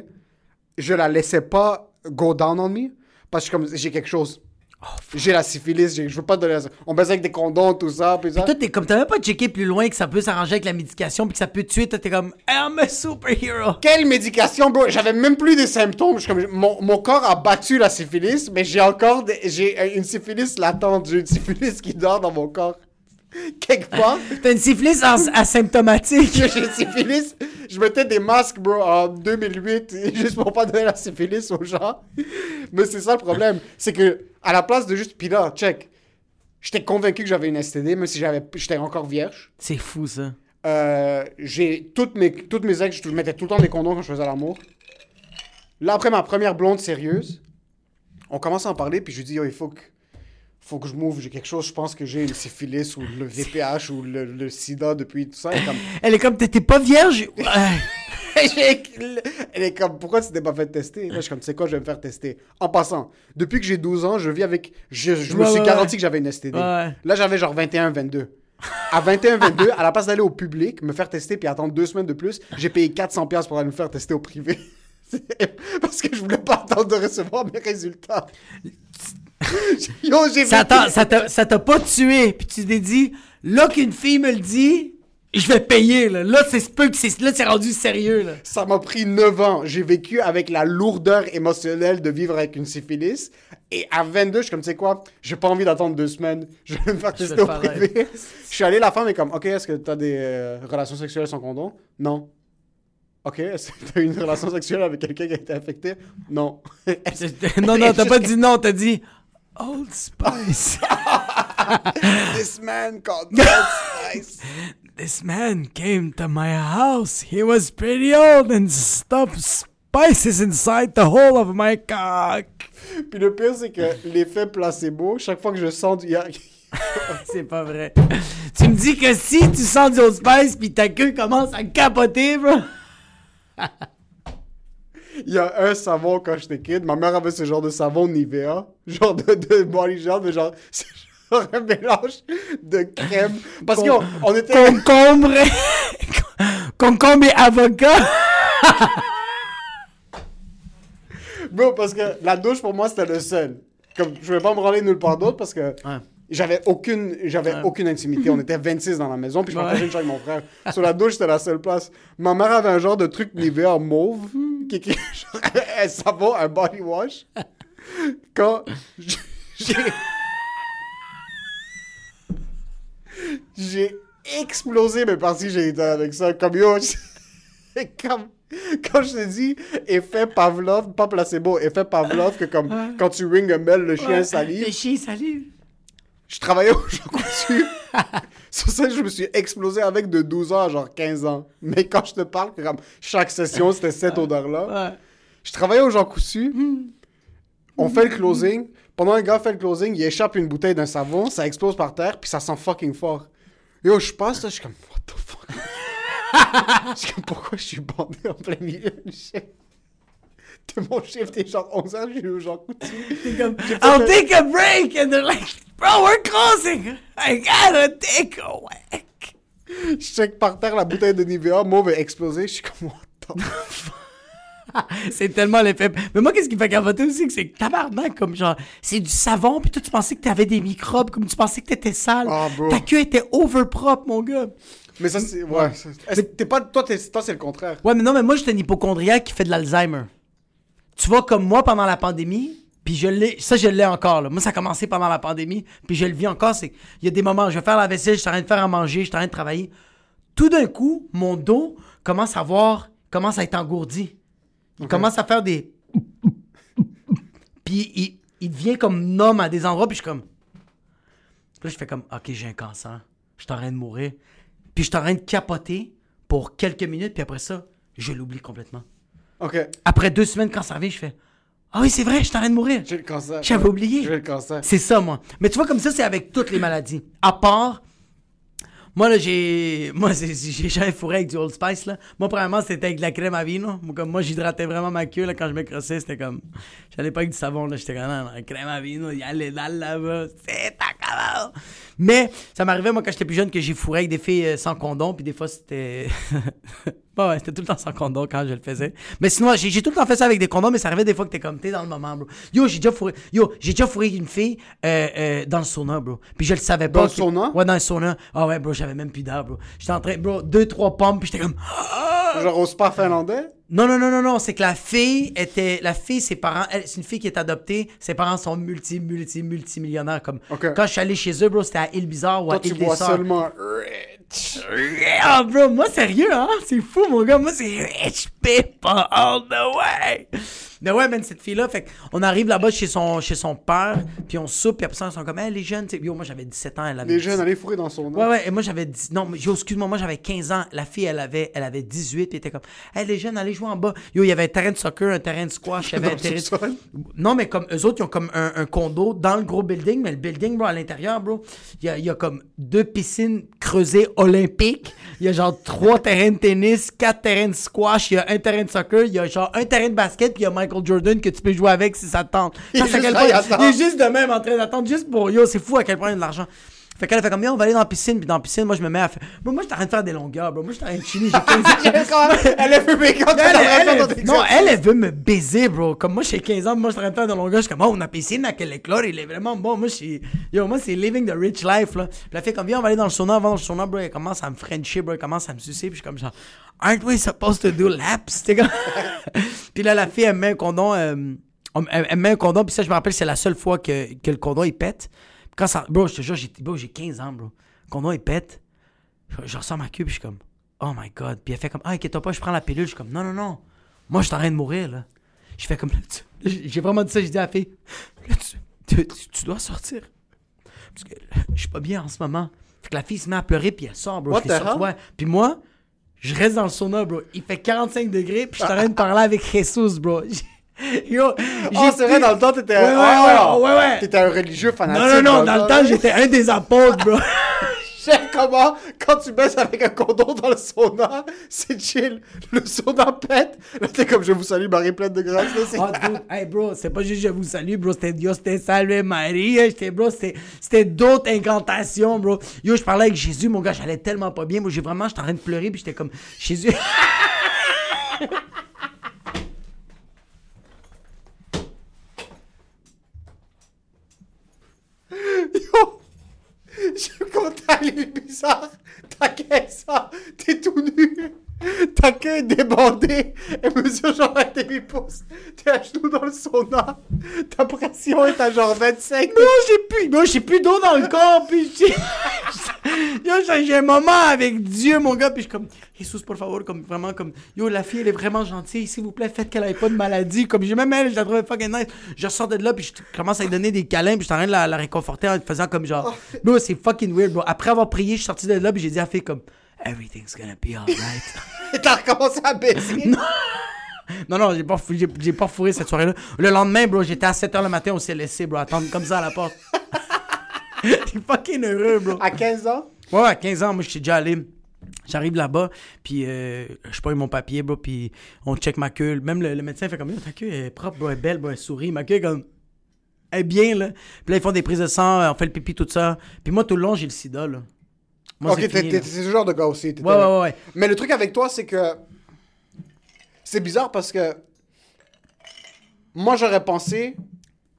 Je la laissais pas go down on me parce que comme j'ai quelque chose. Oh, j'ai la syphilis, j'ai- je veux pas donner ça. On baisse avec des condoms, tout ça, puis ça. Toi, t'es comme, t'as même pas checké plus loin que ça peut s'arranger avec la médication puis que ça peut tuer. Toi, t'es comme, I'm a superhero. Quelle médication, bro? J'avais même plus des symptômes. Comme, mon, mon corps a battu la syphilis, mais j'ai encore des- j'ai une syphilis latente. J'ai une syphilis qui dort dans mon corps. Quelque part. T'as une syphilis as- asymptomatique. j'ai une syphilis. Je mettais des masques, bro, en 2008, juste pour pas donner la syphilis aux gens. Mais c'est ça le problème. C'est que, à la place de juste, pis là, check. J'étais convaincu que j'avais une STD, même si j'étais encore vierge. C'est fou, ça. Euh, j'ai toutes mes, toutes mes ex, je mettais tout le temps des condoms quand je faisais l'amour. Là, après ma première blonde sérieuse, on commence à en parler, puis je lui dis, Yo, il faut que, faut que je m'ouvre, j'ai quelque chose, je pense que j'ai une syphilis ou le VPH ou le, le sida depuis tout ça. Elle est comme, Elle est comme, t'étais pas vierge? Elle est comme, pourquoi tu t'es pas fait tester? Là, je suis comme, tu sais quoi, je vais me faire tester. En passant, depuis que j'ai 12 ans, je vis avec. Je, je me suis ouais, garanti ouais. que j'avais une STD. Là, j'avais genre 21, 22. À 21, 22, à la place d'aller au public, me faire tester puis attendre deux semaines de plus, j'ai payé 400$ piastres pour aller me faire tester au privé. C'est- Parce que je voulais pas attendre de recevoir mes résultats. Yo, j'ai Ça t'a, ça t'a, ça t'a pas tué. Puis tu t'es dit, là qu'une fille me le dit, je vais payer, là. Là, c'est peu que c'est, là, c'est rendu sérieux, là. Ça m'a pris 9 ans. J'ai vécu avec la lourdeur émotionnelle de vivre avec une syphilis. Et à 22, je suis comme, tu sais quoi, j'ai pas envie d'attendre deux semaines. Je vais me faire tester au privé. Je suis allé, la femme est comme, ok, est-ce que t'as des euh, relations sexuelles sans condom? Non. Ok, est-ce que t'as eu une relation sexuelle avec quelqu'un qui a été infecté? Non. Non, non, t'as pas dit non, t'as dit Old Spice. This man called Old Spice. This man came to my house. He was pretty old and stuffed spices inside the hole of my cock. Puis le pire, c'est que l'effet placebo, chaque fois que je sens du... C'est pas vrai. Tu me dis que si tu sens du Old Spice puis ta queue commence à capoter, bro. Il y a un savon quand j'étais kid. Ma mère avait ce genre de savon Nivea. Genre de, de body gel, mais genre, c'est genre un mélange de crème. Parce qu'on on était. Concombre. Concombre et avocat. Bro, parce que la douche pour moi c'était le seul. Comme, je voulais pas me branler nulle part d'autre parce que. J'avais aucune, j'avais aucune intimité. On était 26 dans la maison, puis je partageais une chambre avec mon frère. Sur la douche, c'était la seule place. Ma mère avait un genre de truc Nivea mauve, qui écrit genre un body wash? Quand j'ai... J'ai explosé mes parties génitales avec ça. Comme yo, comme... Quand je te dis effet Pavlov, pas placebo, effet Pavlov, que comme quand tu ring un bell, le chien salive. Le chien salive. Je travaillais au Jean Coutu. Sur ça, je me suis explosé avec de 12 ans à genre 15 ans. Mais quand je te parle, comme chaque session, c'était cette odeur-là. Ouais. Je travaillais au Jean Coutu. On fait le closing. Pendant que le gars fait le closing, il échappe une bouteille d'un savon, ça explose par terre, puis ça sent fucking fort. Yo, je passe là, je suis comme, what the fuck? je suis comme, pourquoi je suis bandé en plein milieu du? De mon shift, est genre 11 ans, je suis Jean Coutu. I'll take a break. And they're like, bro, we're closing. I gotta take a whack. Je check par terre la bouteille de Nivea, mauve est explosée, je suis comme, what the fuck? C'est tellement l'effet. Mais moi, qu'est-ce qui me fait capoter aussi, c'est que tabarnak, comme genre, c'est du savon, puis toi, tu pensais que t'avais des microbes, comme tu pensais que t'étais sale. Ah, bro. Ta queue était over propre, mon gars. Mais ça, c'est. Ouais. que T'es pas. Toi, t'es- toi, c'est le contraire. Ouais, mais non, mais moi, j'étais un hypochondriaque qui fait de l'Alzheimer. Tu vois, comme moi, pendant la pandémie, Puis je l'ai, ça je l'ai encore. Là. Moi, ça a commencé pendant la pandémie. Puis je le vis encore. C'est, il y a des moments, je vais faire la vaisselle, je suis en train de faire à manger, je suis en train de travailler. Tout d'un coup, mon dos commence à voir, commence à être engourdi. Il commence à faire des. Puis il, il devient comme nom à des endroits. Puis je suis comme. Puis là, je fais comme, ok, j'ai un cancer. Je suis en train de mourir. Puis je suis en train de capoter pour quelques minutes. Puis après ça, je l'oublie complètement. Ok. Après deux semaines, quand ça revient, je fais, ah oui, c'est vrai, je suis en train de mourir. J'ai le cancer. J'avais oublié. J'ai le cancer. C'est ça, moi. Mais tu vois, comme ça, c'est avec toutes les maladies. À part. Moi, là, j'ai. Moi, j'ai jamais fourré avec du Old Spice, là. Moi, premièrement, c'était avec de la crème à vino. Moi, comme moi, j'hydratais vraiment ma queue, là, quand je me crossais. C'était comme. J'allais pas avec du savon, là. J'étais comme, non, crème à vino, il y a les dalles là-bas. C'est ta. Mais, ça m'arrivait, moi, quand j'étais plus jeune, que j'ai fourré avec des filles euh, sans condom. Puis des fois, c'était. Bah ouais, c'était tout le temps sans condom quand je le faisais. Mais sinon, j'ai j'ai tout le temps fait ça avec des condoms, mais ça arrivait des fois que t'es comme, t'es dans le moment, bro. Yo, j'ai déjà fourré, yo, j'ai déjà fourré une fille euh, euh, dans le sauna, bro. Puis je le savais pas. Dans le que- sauna? Ouais, dans le sauna. Ah ouais, bro, j'avais même plus d'air, bro. J'étais en train, bro, deux, trois pompes, puis j'étais comme, Genre au spa finlandais? Non, non, non, non, non, c'est que la fille était. La fille, ses parents. C'est une fille qui est adoptée. Ses parents sont multi, multi, multimillionnaires. Comme Ok. quand je suis allé chez eux, bro, c'était à Île Bizarre ou à Toi, tu Île des bois Sœurs. seulement rich. Ah, bro, moi, sérieux, hein? C'est fou, mon gars. Moi, c'est rich people all the way. Mais ouais, man, cette fille-là, fait on arrive là-bas chez son, chez son père, puis on soupe, puis après ça, ils sont comme, hey, les jeunes, tu sais, yo, moi, j'avais 17 ans, elle avait Les 10. jeunes, allez fourrer dans son nom. Ouais, ouais, et moi j'avais 10. Non, yo, excuse-moi, moi j'avais 15 ans. La fille, elle avait, elle avait 18, puis elle était comme, hey, les jeunes, allez jouer en bas. Yo, il y avait un terrain de soccer, un terrain de squash, il y avait un terrain. sous-sol. Non, mais comme eux autres, ils ont comme un, un condo dans le gros building, mais le building, bro, à l'intérieur, bro, il y a, il y a comme deux piscines creusées olympiques. Il y a genre trois terrains de tennis, quatre terrains de squash, il y a un terrain de soccer, il y a genre un terrain de basket, puis il y a Michael Jordan que tu peux jouer avec si ça te tente. Il est juste quel point- il est juste de même en train d'attendre, juste pour yo, c'est fou à quel point il y a de l'argent. Fait qu'elle a fait comme, on va aller dans la piscine, puis dans la piscine, moi, je me mets à faire. Moi, j'étais en train de faire des longueurs, bro. Moi, j'étais en train de chiller, j'ai 15 ans. Elle quand Elle, elle elle, est dans elle- tes non, exercices. elle, elle veut me baiser, bro. Comme moi, j'ai 15 ans, moi, je suis en train de faire de longueur. Je suis comme, oh, on a piscine à quel éclore, il est vraiment bon. Moi, je suis. Yo, moi, c'est living the rich life, là. Puis elle fait comme, viens, on va aller dans le sauna. Avant dans le sauna, bro, elle commence à me frencher, bro. Elle commence à me sucer. Puis je suis comme, genre, aren't we supposed to do laps? T'es comme. puis là, la fille, elle met un condom. euh, elle, elle met un condom, puis ça, je me rappelle, c'est la seule fois que, que le condom, il pète. Quand ça. Bro, je te jure, j'ai bro, j'ai 15 ans, bro. Condom, il pète. Je, je ressens ma puis je suis comme, oh my god. Puis elle fait comme, ah, inquiète-toi pas, je prends la pilule. Je suis comme, non, non, non. Moi, je suis en train de mourir, là. Je fais comme, là, tu- j'ai vraiment dit ça, j'ai dit à la fille, là, tu, tu, dois sortir. Parce que je suis pas bien en ce moment. Fait que la fille se met à pleurer, puis elle sort, bro. What Je l'ai the sorti, hell? ouais. Puis moi, je reste dans le sauna, bro. Il fait 45 degrés, puis je suis en train de parler avec Jesus, bro. Yo, Oh, c'est vrai, dans le temps, t'étais Ouais, ouais, ouais, ouais, ouais. T'étais un religieux fanatique. Non, non, non, dans le temps, j'étais un des apôtres, bro. J'aime comment, quand tu baisses avec un condom dans le sauna, c'est chill. Le sauna pète. Là, t'es comme, je vous salue, Marie pleine de grâce. Oh, dude, hey, bro, c'est pas juste je vous salue, bro. C'était Dios te salve Maria. J'étais, bro, c'était, c'était d'autres incantations, bro. Yo, je parlais avec Jésus, mon gars, j'allais tellement pas bien. Moi, j'ai vraiment, j'étais en train de pleurer, puis j'étais comme, Jésus. Yo, je compte à bizarre. 15 ans, t'es tout nu. Ta queue est débordée. Elle mesure genre un demi-pouce. T'es à genoux dans le sauna. Ta pression est à genre 25. Bro, j'ai plus, bro, j'ai plus d'eau dans le corps, puis j'ai, yo, j'ai j'ai un moment avec Dieu, mon gars, puis je suis comme, Jesus, pour favor, comme vraiment, comme, yo, la fille, elle est vraiment gentille, s'il vous plaît, faites qu'elle ait pas de maladie, comme, j'ai même elle, je la trouvais fucking nice. Je sors de là, puis je commence à lui donner des câlins, puis je suis en train de la, la réconforter en faisant comme genre, bro, c'est fucking weird, bro. Après avoir prié, je suis sorti de là, puis j'ai dit à la fille, comme, everything's gonna be alright. T'as recommencé à baisser. non, non, j'ai pas, j'ai, j'ai pas fourré cette soirée-là. Le lendemain, bro, j'étais à 7h le matin au CLSC, bro, attendre comme ça à la porte. J'étais fucking heureux, bro. À 15 ans, Ouais, à 15 ans, moi, je suis déjà allé. J'arrive là-bas, puis euh, je prends mon papier, bro, puis on check ma queue. Même le, le médecin fait comme, Yo, ta queue est propre, bro, elle est belle, bro, elle sourit. Ma queue est comme, elle est bien, là. Puis là, ils font des prises de sang, on fait le pipi, tout ça. Puis moi, tout le long, j'ai le sida, là. Moi, ok, c'est t'es ce genre de gars aussi. Ouais, ouais, ouais. Mais le truc avec toi, c'est que. C'est bizarre parce que. Moi, j'aurais pensé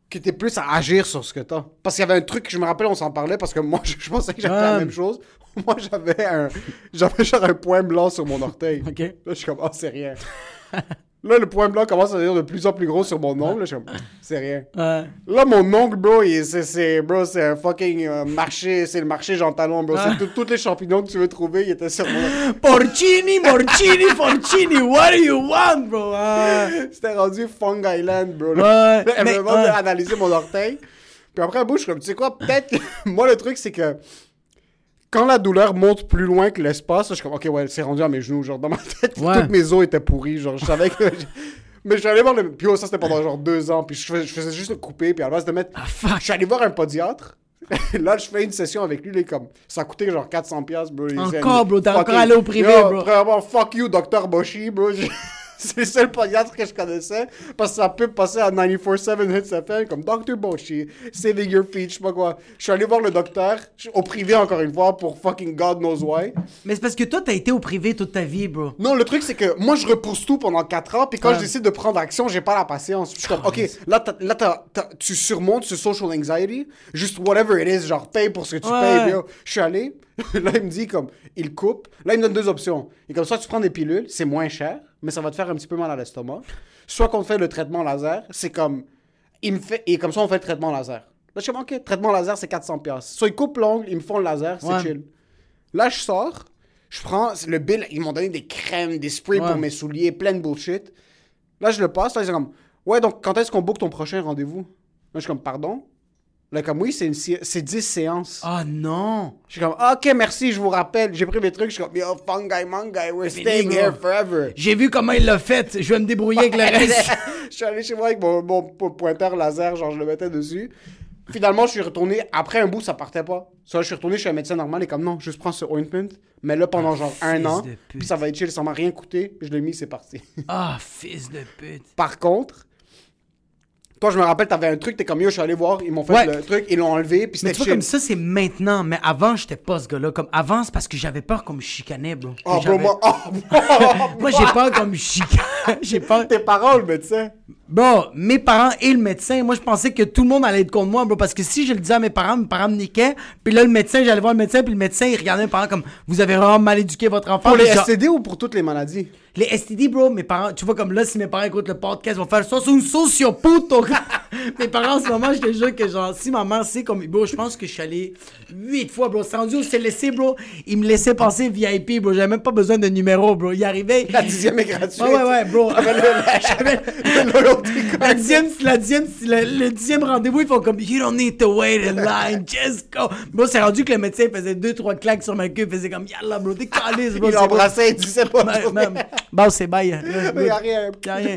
que t'es plus à agir sur ce que t'as. Parce qu'il y avait un truc, je me rappelle, on s'en parlait, parce que moi, je, je pensais que j'avais la même chose. Moi, j'avais un. J'avais genre un point blanc sur mon orteil. OK. Là, je suis comme, oh, c'est rien. Là, le point blanc commence à devenir de plus en plus gros sur mon ongle. là, je suis comme, c'est rien. Ouais. Là, mon ongle, bro, il- c'est, c'est, bro, c'est un fucking euh, marché. C'est le marché Jean Talon, bro. Ah. C'est tous les champignons que tu veux trouver, ils étaient sur mon Porcini, porcini, porcini, what do you want, bro? Ah. C'était rendu Fung Island, bro. Ouais, elle me demande d'analyser mon orteil. Puis après, suis comme, tu sais quoi, peut-être. Moi, le truc, c'est que quand la douleur monte plus loin que l'espace, je suis comme, ok, ouais, c'est rendu à mes genoux. Genre, dans ma tête, Ouais. toutes mes os étaient pourris. Genre, je savais que. Mais je suis allé voir le. Puis oh, ça, c'était pendant genre deux ans. Puis je faisais, je faisais juste le couper. Puis à la base de mettre. Ah, fuck. Je suis allé voir un podiatre. là, je fais une session avec lui. Là, comme... Ça a coûté genre 400$, piastres, bro. Il Encore, bro, t'es encore allé au privé, Yo, bro. Vraiment, fuck you, Dr. Boshi, bro. C'est le seul podiatre que je connaissais. Parce que sa pub passait à 94-7 Hits FM comme Dr. Boshi, saving your feet, je sais pas quoi. Je suis allé voir le docteur, au privé encore une fois, pour fucking God knows why. Mais c'est parce que toi, t'as été au privé toute ta vie, bro. Non, le truc, c'est que moi, je repousse tout pendant 4 ans, puis quand Ouais. je décide de prendre action, j'ai pas la patience. Je suis comme, ok, là, là tu surmontes ce social anxiety, juste whatever it is, genre, paye pour ce que tu Ouais. payes. Je suis allé, là, il me dit, comme, il coupe. Là, il me donne deux options. Et comme ça, tu prends des pilules, c'est moins cher, mais ça va te faire un petit peu mal à l'estomac. Soit qu'on te fait le traitement laser, c'est comme, il me fait, et comme ça, on fait le traitement laser. Là, je suis ok, traitement laser, c'est 400$. piastres. Soit ils coupent l'ongle, ils me font le laser, c'est Ouais. chill. Là, je sors, je prends le bill, ils m'ont donné des crèmes, des sprays Ouais. pour mes souliers, plein de bullshit. Là, je le passe, là, ils sont comme, ouais, donc quand est-ce qu'on book ton prochain rendez-vous? Là, je suis comme, pardon? Là, comme, oui, c'est, une sé- c'est 10 séances. Ah non. Je suis comme, ah, ok, merci, je vous rappelle. J'ai pris mes trucs, je suis comme, yo, fungi, mangai, we're fini, staying bro. here forever. J'ai vu comment il l'a fait. Je vais me débrouiller avec le reste. je suis allé chez moi avec mon, mon po- pointeur laser, genre je le mettais dessus. Finalement, je suis retourné. Après un bout, ça partait pas. Ça, je suis retourné chez un médecin normal et comme non, juste prends ce ointment, mais là pendant genre un fils an, de pute. puis ça va être chill, ça m'a rien coûté. Je l'ai mis, c'est parti. Ah, fils de pute. Par contre, toi, je me rappelle, t'avais un truc, t'es comme yo, je suis allé voir, ils m'ont fait Ouais. le truc, ils l'ont enlevé, puis Mais c'était tu vois, chill. comme ça, c'est maintenant. Mais avant, j'étais pas ce gars-là. Comme avant, c'est parce que j'avais peur qu'on me chicanait, bro. Que Oh, bro, j'avais- moi, oh, Moi, j'ai peur qu'on me chicane. j'ai peur. tes parents, le médecin. Bon, mes parents et le médecin, moi je pensais que tout le monde allait être contre moi, bro, parce que si je le disais à mes parents, mes parents me niquaient, puis là le médecin, j'allais voir le médecin, puis le médecin il regardait mes parents comme vous avez vraiment mal éduqué votre enfant. Pour les genre- STD ou pour toutes les maladies? les STD, bro, mes parents, tu vois comme là, si mes parents écoutent le podcast, ils vont faire ça, c'est une socioputo. Mes parents en ce moment, je te jure que genre, si ma mère sait comme, bro, je pense que je suis allé huit fois, bro, c'est rendu au CLC, bro, il me laissait passer VIP, bro, j'avais même pas besoin de numéro, bro, il arrivait. La dixième est gratuite. Ouais, ouais, ouais, bro. La dixième, la dixième, le, le dixième rendez-vous, ils font comme You don't need to wait in line, just go. Bro, c'est rendu que le médecin faisait deux, trois claques sur ma queue, il faisait comme Yalla, bro, t'es bro. Il c'est bon. l'embrassait, il disait pas. Bon, c'est bye. là, Il y a rien. Y a rien.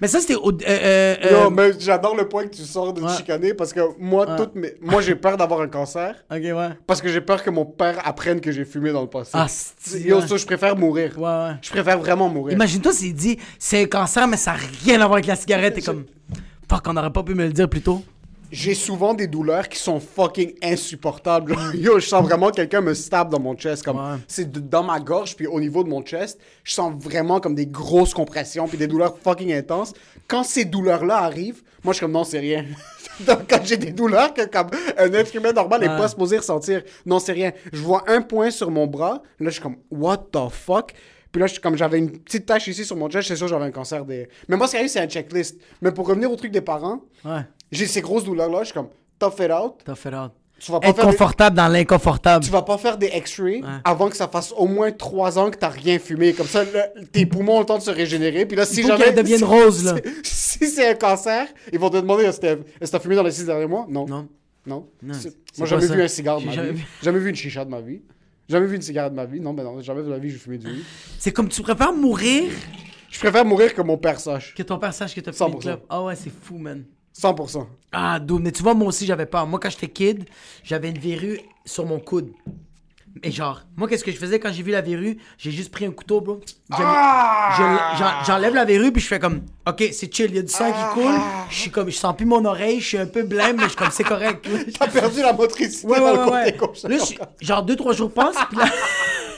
Mais ça, c'était euh, euh, euh, Yo, mais j'adore le point que tu sors de te Ouais. chicaner parce que moi, toutes mes... moi j'ai peur d'avoir un cancer Ok, ouais. parce que j'ai peur que mon père apprenne que j'ai fumé dans le passé. Ah, ouais. ça, je préfère mourir. Ouais, ouais. Je préfère vraiment mourir. Imagine-toi s'il dit c'est un cancer, mais ça n'a rien à voir avec la cigarette. T'es comme Fuck, on n'aurait pas pu me le dire plus tôt. J'ai souvent des douleurs qui sont fucking insupportables. Yo, je sens vraiment quelqu'un me stab dans mon chest. Comme, Ouais. C'est dans ma gorge, puis au niveau de mon chest, je sens vraiment comme des grosses compressions, puis des douleurs fucking intenses. Quand ces douleurs-là arrivent, moi, je suis comme, non, c'est rien. Donc, quand j'ai des douleurs que comme un être humain normal n'est Ouais. pas supposé ressentir, non, c'est rien. Je vois un point sur mon bras, là, je suis comme, what the fuck? Puis là, je comme j'avais une petite tache ici sur mon chest, c'est sûr que j'avais un cancer des. Mais moi, ce qui arrive, c'est un checklist. Mais pour revenir au truc des parents, Ouais. J'ai ces grosses douleurs-là, je suis comme, tough it out. T'as fait out. Tu vas pas Être faire des- confortable dans l'inconfortable. tu vas pas faire des x-rays avant que ça fasse au moins 3 ans que t'as rien fumé. Comme ça, tes poumons ont le temps de se régénérer. Puis là, si faut jamais. qu'elles deviennent si- roses, là. Si, si c'est un cancer, ils vont te demander est-ce que t'as- est-ce que t'as fumé dans les 6 derniers mois? Non. Non. Non. Non, C'est- c'est- c'est Moi, pas jamais ça. vu un cigare de J'ai ma jamais vie. vu. Jamais vu une chicha de ma vie. Jamais vu une cigarette de ma vie. Non, ben non, jamais de ma vie, j'ai fumé du weed. C'est comme tu préfères mourir Je préfère mourir que mon père sache. que ton père sache que t'as fumé 100%. une clope. Ah ouais, c'est fou, man. 100%. Ah, dude, mais tu vois, moi aussi, j'avais peur. Moi, quand j'étais kid, j'avais une verrue sur mon coude. Et genre, moi, qu'est-ce que je faisais quand j'ai vu la verrue? J'ai juste pris un couteau, bro. Je- je- j'en- J'enlève la verrue, puis je fais comme, OK, c'est chill, il y a du sang qui coule. Je suis comme, je sens plus mon oreille, je suis un peu blême, mais je suis comme, c'est correct. T'as perdu la motricité Ouais, dans ouais, le ouais, côté ouais. Là, je- genre, deux, trois jours passent, puis là.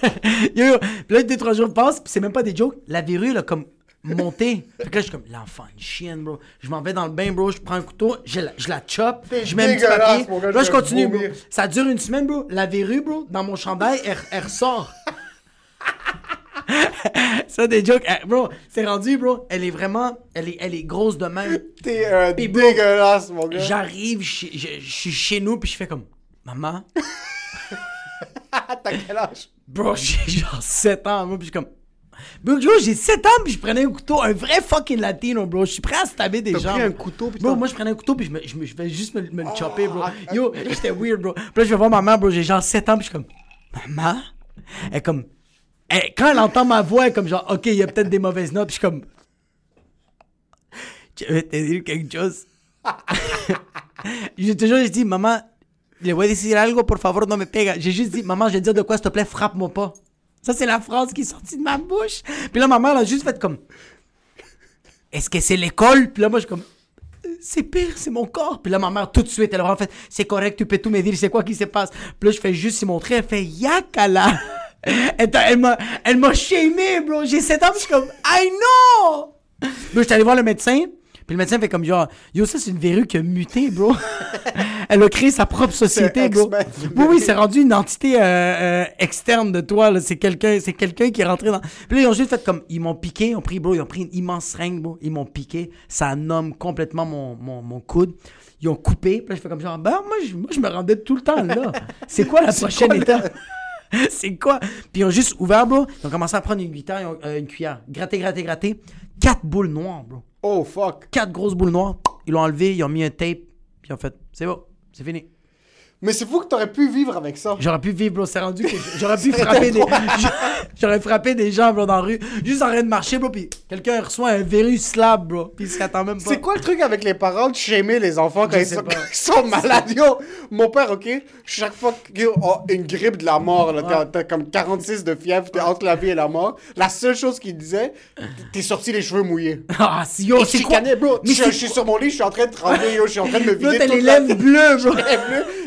yo, yo, puis là, deux, trois jours passent, puis c'est même pas des jokes. La verrue, là, comme monté. Fait que là, je suis comme, l'enfant, une chienne, bro. Je m'en vais dans le bain, bro. Je prends un couteau, je la, je la chope, je mets un petit papier. gars, Là, je continue, bro. Ça dure une semaine, bro. La verrue, bro, dans mon chandail, elle, elle ressort. Ça, des jokes. Eh, bro, c'est rendu, bro. Elle est vraiment. Elle est, elle est grosse de même. T'es un dégueulasse, mon gars. J'arrive, je, je- je suis chez nous, puis je fais comme. Maman? T'as quel âge? Bro, j'ai genre 7 ans, moi, puis je suis comme. Bro, j'ai 7 ans, puis je prenais un couteau, un vrai fucking latino, bro. Je suis prêt à stabber des T'as gens. pris un couteau, puis Bro, moi, je prenais un couteau, puis je, me, je, me- je vais juste me, me le chopper, bro. ah, Yo, j'étais weird, bro. Puis là, je vais voir ma mère, bro. J'ai genre 7 ans, puis je suis comme. Maman? Elle est comme. elle- quand elle entend ma voix, elle est comme genre, ok, il y a peut-être des mauvaises notes, puis je suis comme. Je vais te dire quelque chose? J'ai toujours dit, maman, le voy a decir algo, por favor, no me pega. J'ai juste dit, maman, je vais te dire de quoi, s'il te plaît, frappe-moi pas. Ça, c'est la phrase qui est sortie de ma bouche. Puis là, ma mère, elle a juste fait comme, est-ce que c'est l'école? Puis là, moi, je suis comme, c'est pire, c'est mon corps. Puis là, ma mère, tout de suite, elle a vraiment fait, c'est correct, tu peux tout me dire, c'est quoi qui se passe. Puis là, je fais juste y montrer, elle fait, yakala. Elle, m'a, elle m'a shamé, bro. J'ai 7 ans, puis je suis comme, I know! Là, j'étais allé voir le médecin. Puis le médecin fait comme genre, yo, ça c'est une verrue qui a muté, bro. Elle a créé sa propre société, bro. Oui, oui, c'est rendu une entité euh, euh, externe de toi, là. C'est quelqu'un, c'est quelqu'un qui est rentré dans. Puis là, ils ont juste fait comme, ils m'ont piqué, ils ont pris, bro, ils ont pris une immense seringue, bro. Ils m'ont piqué. Ça nomme complètement mon, mon, mon coude. Ils ont coupé. Puis là, je fais comme genre, ben, moi, je, moi, je me rendais tout le temps là. C'est quoi la prochaine quoi, étape? c'est quoi? Puis ils ont juste ouvert, bro. Ils ont commencé à prendre une guitare, ils ont- euh, une cuillère. Gratter, gratter, gratter. Quatre boules noires, bro. Oh, fuck. Quatre grosses boules noires. Ils l'ont enlevé, ils ont mis un tape. Puis ont fait, c'est bon, c'est fini. Mais c'est fou que t'aurais pu vivre avec ça. J'aurais pu vivre, bro. C'est rendu que j'aurais pu frapper des. J'aurais frappé des gens, bro, dans la rue. Juste en train de marcher, bro. Puis quelqu'un reçoit un verru slab, bro. Puis il se attend même pas. C'est quoi le truc avec les parents de shamer les enfants quand, ils sont, pas. quand ils sont malades? Yo, mon père, ok, chaque fois qu'il a une grippe de la mort, là, t'as- Ouais. t'as comme 46 de fièvre, t'es entre la vie et la mort, la seule chose qu'il disait, t'es sorti les cheveux mouillés. Ah, si, yo, c'est quoi? bro. Mais je, suis sur mon lit, je suis en train de trembler, yo, je suis en train de me Là, vider t'as toute les lèvres bleues, bro.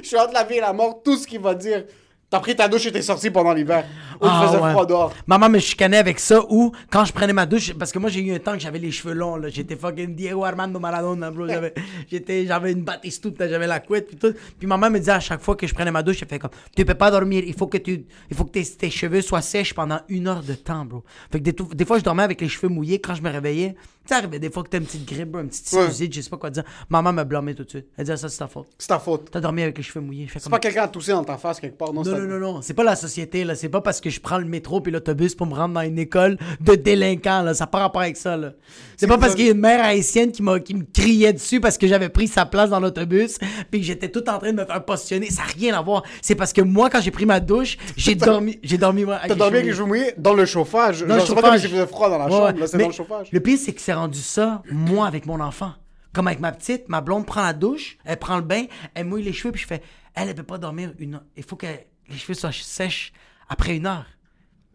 Je suis la vie et la mort, tout ce qu'il va dire. T'as pris ta douche et t'es sorti pendant l'hiver. Ou il Ah, faisait ouais. froid dehors. Maman me chicanait avec ça ou quand je prenais ma douche, parce que moi j'ai eu un temps que j'avais les cheveux longs, là. J'étais fucking Diego Armando Maradona, bro. J'avais, j'étais, j'avais une batistoute, j'avais la couette, puis tout. Puis maman me disait à chaque fois que je prenais ma douche, elle fait comme, tu peux pas dormir, il faut que tu, il faut que tes, tes cheveux soient sèches pendant une heure de temps, bro. Fait que des, des fois je dormais avec les cheveux mouillés quand je me réveillais. Tu sais, arrivait des fois que t'as une petite grippe, bro, une petite Ouais. sinusite, je sais pas quoi dire. Maman me blâmait tout de suite. Elle disait, ça c'est ta faute. C'est ta faute. T'as dormi avec les cheveux mouillés. C'est comme, pas quelqu'un a toussé dans ta face quelque part, non? Non, non, non. C'est pas la société, là. C'est pas parce que je prends le métro puis l'autobus pour me rendre dans une école de délinquants, là. Ça n'a pas rapport avec ça, là. C'est pas parce qu'il y a une mère haïtienne qui, qui me criait dessus parce que j'avais pris sa place dans l'autobus puis que j'étais tout en train de me faire positionner. Ça n'a rien à voir. C'est parce que moi, quand j'ai pris ma douche, j'ai dormi, j'ai dormi, moi, T'as dormi avec les cheveux mouillés dans le chauffage. dans le Genre, pas comme chauffage. s'il faisait froid dans la Ouais, chambre, ouais. là, c'est dans le chauffage. Le pire, c'est que c'est rendu ça, moi, avec mon enfant. Comme avec ma petite, ma blonde prend la douche, elle prend le bain, elle mouille les cheveux, puis je fais, elle, elle peut pas dormir une heure. Il faut que les cheveux soient sèches après une heure.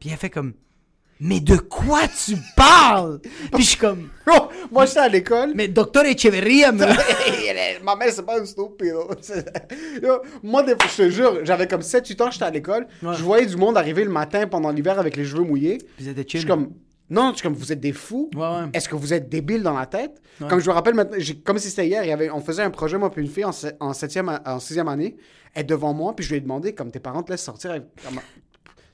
Puis elle fait comme, mais de quoi tu parles? Puis je suis comme, Bro, moi j'étais à l'école. mais docteur Echeverria me. Ma mère, c'est pas une stupide. Yo, Moi, des fois, je te jure, j'avais comme 7-8 ans, j'étais à l'école. Ouais. Je voyais du monde arriver le matin pendant l'hiver avec les cheveux mouillés. Êtes des Je chill. suis comme, non, je suis comme, vous êtes des fous. Ouais, ouais. Est-ce que vous êtes débiles dans la tête? Comme je me rappelle maintenant, comme si c'était hier, il y avait, on faisait un projet, moi puis une fille, en, en, septième, en sixième année. Elle est devant moi, puis je lui ai demandé, comme tes parents te laissent sortir, avec- comme-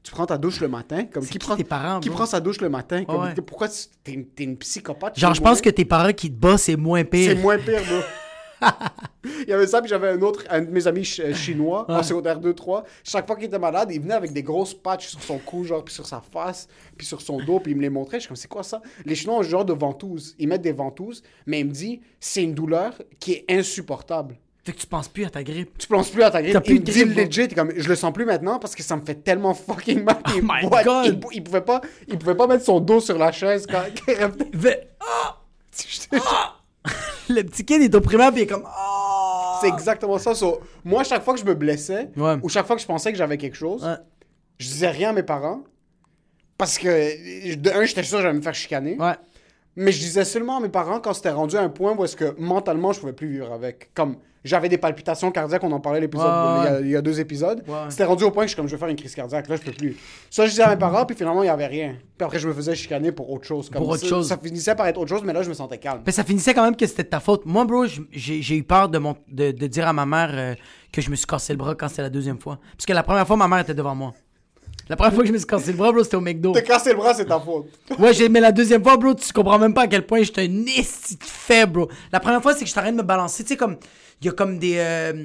tu prends ta douche le matin. Comme, qui prend, tes parents, Qui bro? prend sa douche le matin? Comme. Pourquoi tu- t'es une, psychopathe? Genre, je pense que tes parents qui te bossent, c'est moins pire. C'est moins pire, bro. il y avait ça, puis j'avais un autre, un de mes amis ch- euh, chinois, en secondaire 2-3. Chaque fois qu'il était malade, il venait avec des grosses patchs sur son cou, genre, puis sur sa face, puis sur son dos, puis il me les montrait. Je suis comme, c'est quoi ça? Les Chinois ont ce genre de ventouses. Ils mettent des ventouses, mais il me dit, c'est une douleur qui est insupportable. Fait que tu penses plus à ta grippe. Tu penses plus à ta grippe. Plus Il me de dit legit, comme, je le sens plus maintenant parce que ça me fait tellement fucking mal. Oh il, my boite. God. Il, il pouvait pas, il pouvait pas mettre son dos sur la chaise quand il revenait. Fait- Le petit kid est au primaire, puis il est comme, oh! C'est exactement ça. So, moi, chaque fois que je me blessais, Ouais. ou chaque fois que je pensais que j'avais quelque chose, Ouais. je disais rien à mes parents. Parce que, de un, j'étais sûr que j'allais me faire chicaner. Ouais. Mais je disais seulement à mes parents quand c'était rendu à un point où est-ce que mentalement, je pouvais plus vivre avec. Comme, j'avais des palpitations cardiaques, on en parlait l'épisode, Ouais, ouais, il, y a, il y a deux épisodes. Ouais. C'était rendu au point que je suis comme, je vais faire une crise cardiaque, là, je peux plus. Ça, je disais à mes parents, puis finalement, il y avait rien. Puis après, je me faisais chicaner pour autre chose. Comme Pour autre ça, chose. Ça finissait par être autre chose, mais là, je me sentais calme. Mais ça finissait quand même que c'était de ta faute. Moi, bro, j'ai j'ai eu peur de, mon, de, de dire à ma mère euh, que je me suis cassé le bras quand c'était la deuxième fois. Parce que la première fois, ma mère était devant moi. La première fois que je me suis cassé le bras, bro, c'était au McDo. T'as cassé le bras, c'est ta faute. Ouais, j'ai, mais la deuxième fois, bro, tu comprends même pas à quel point j'étais un esti de faible, bro. La première fois, c'est que je t'arrête de me balancer. Tu sais, comme, il y a comme des. euh,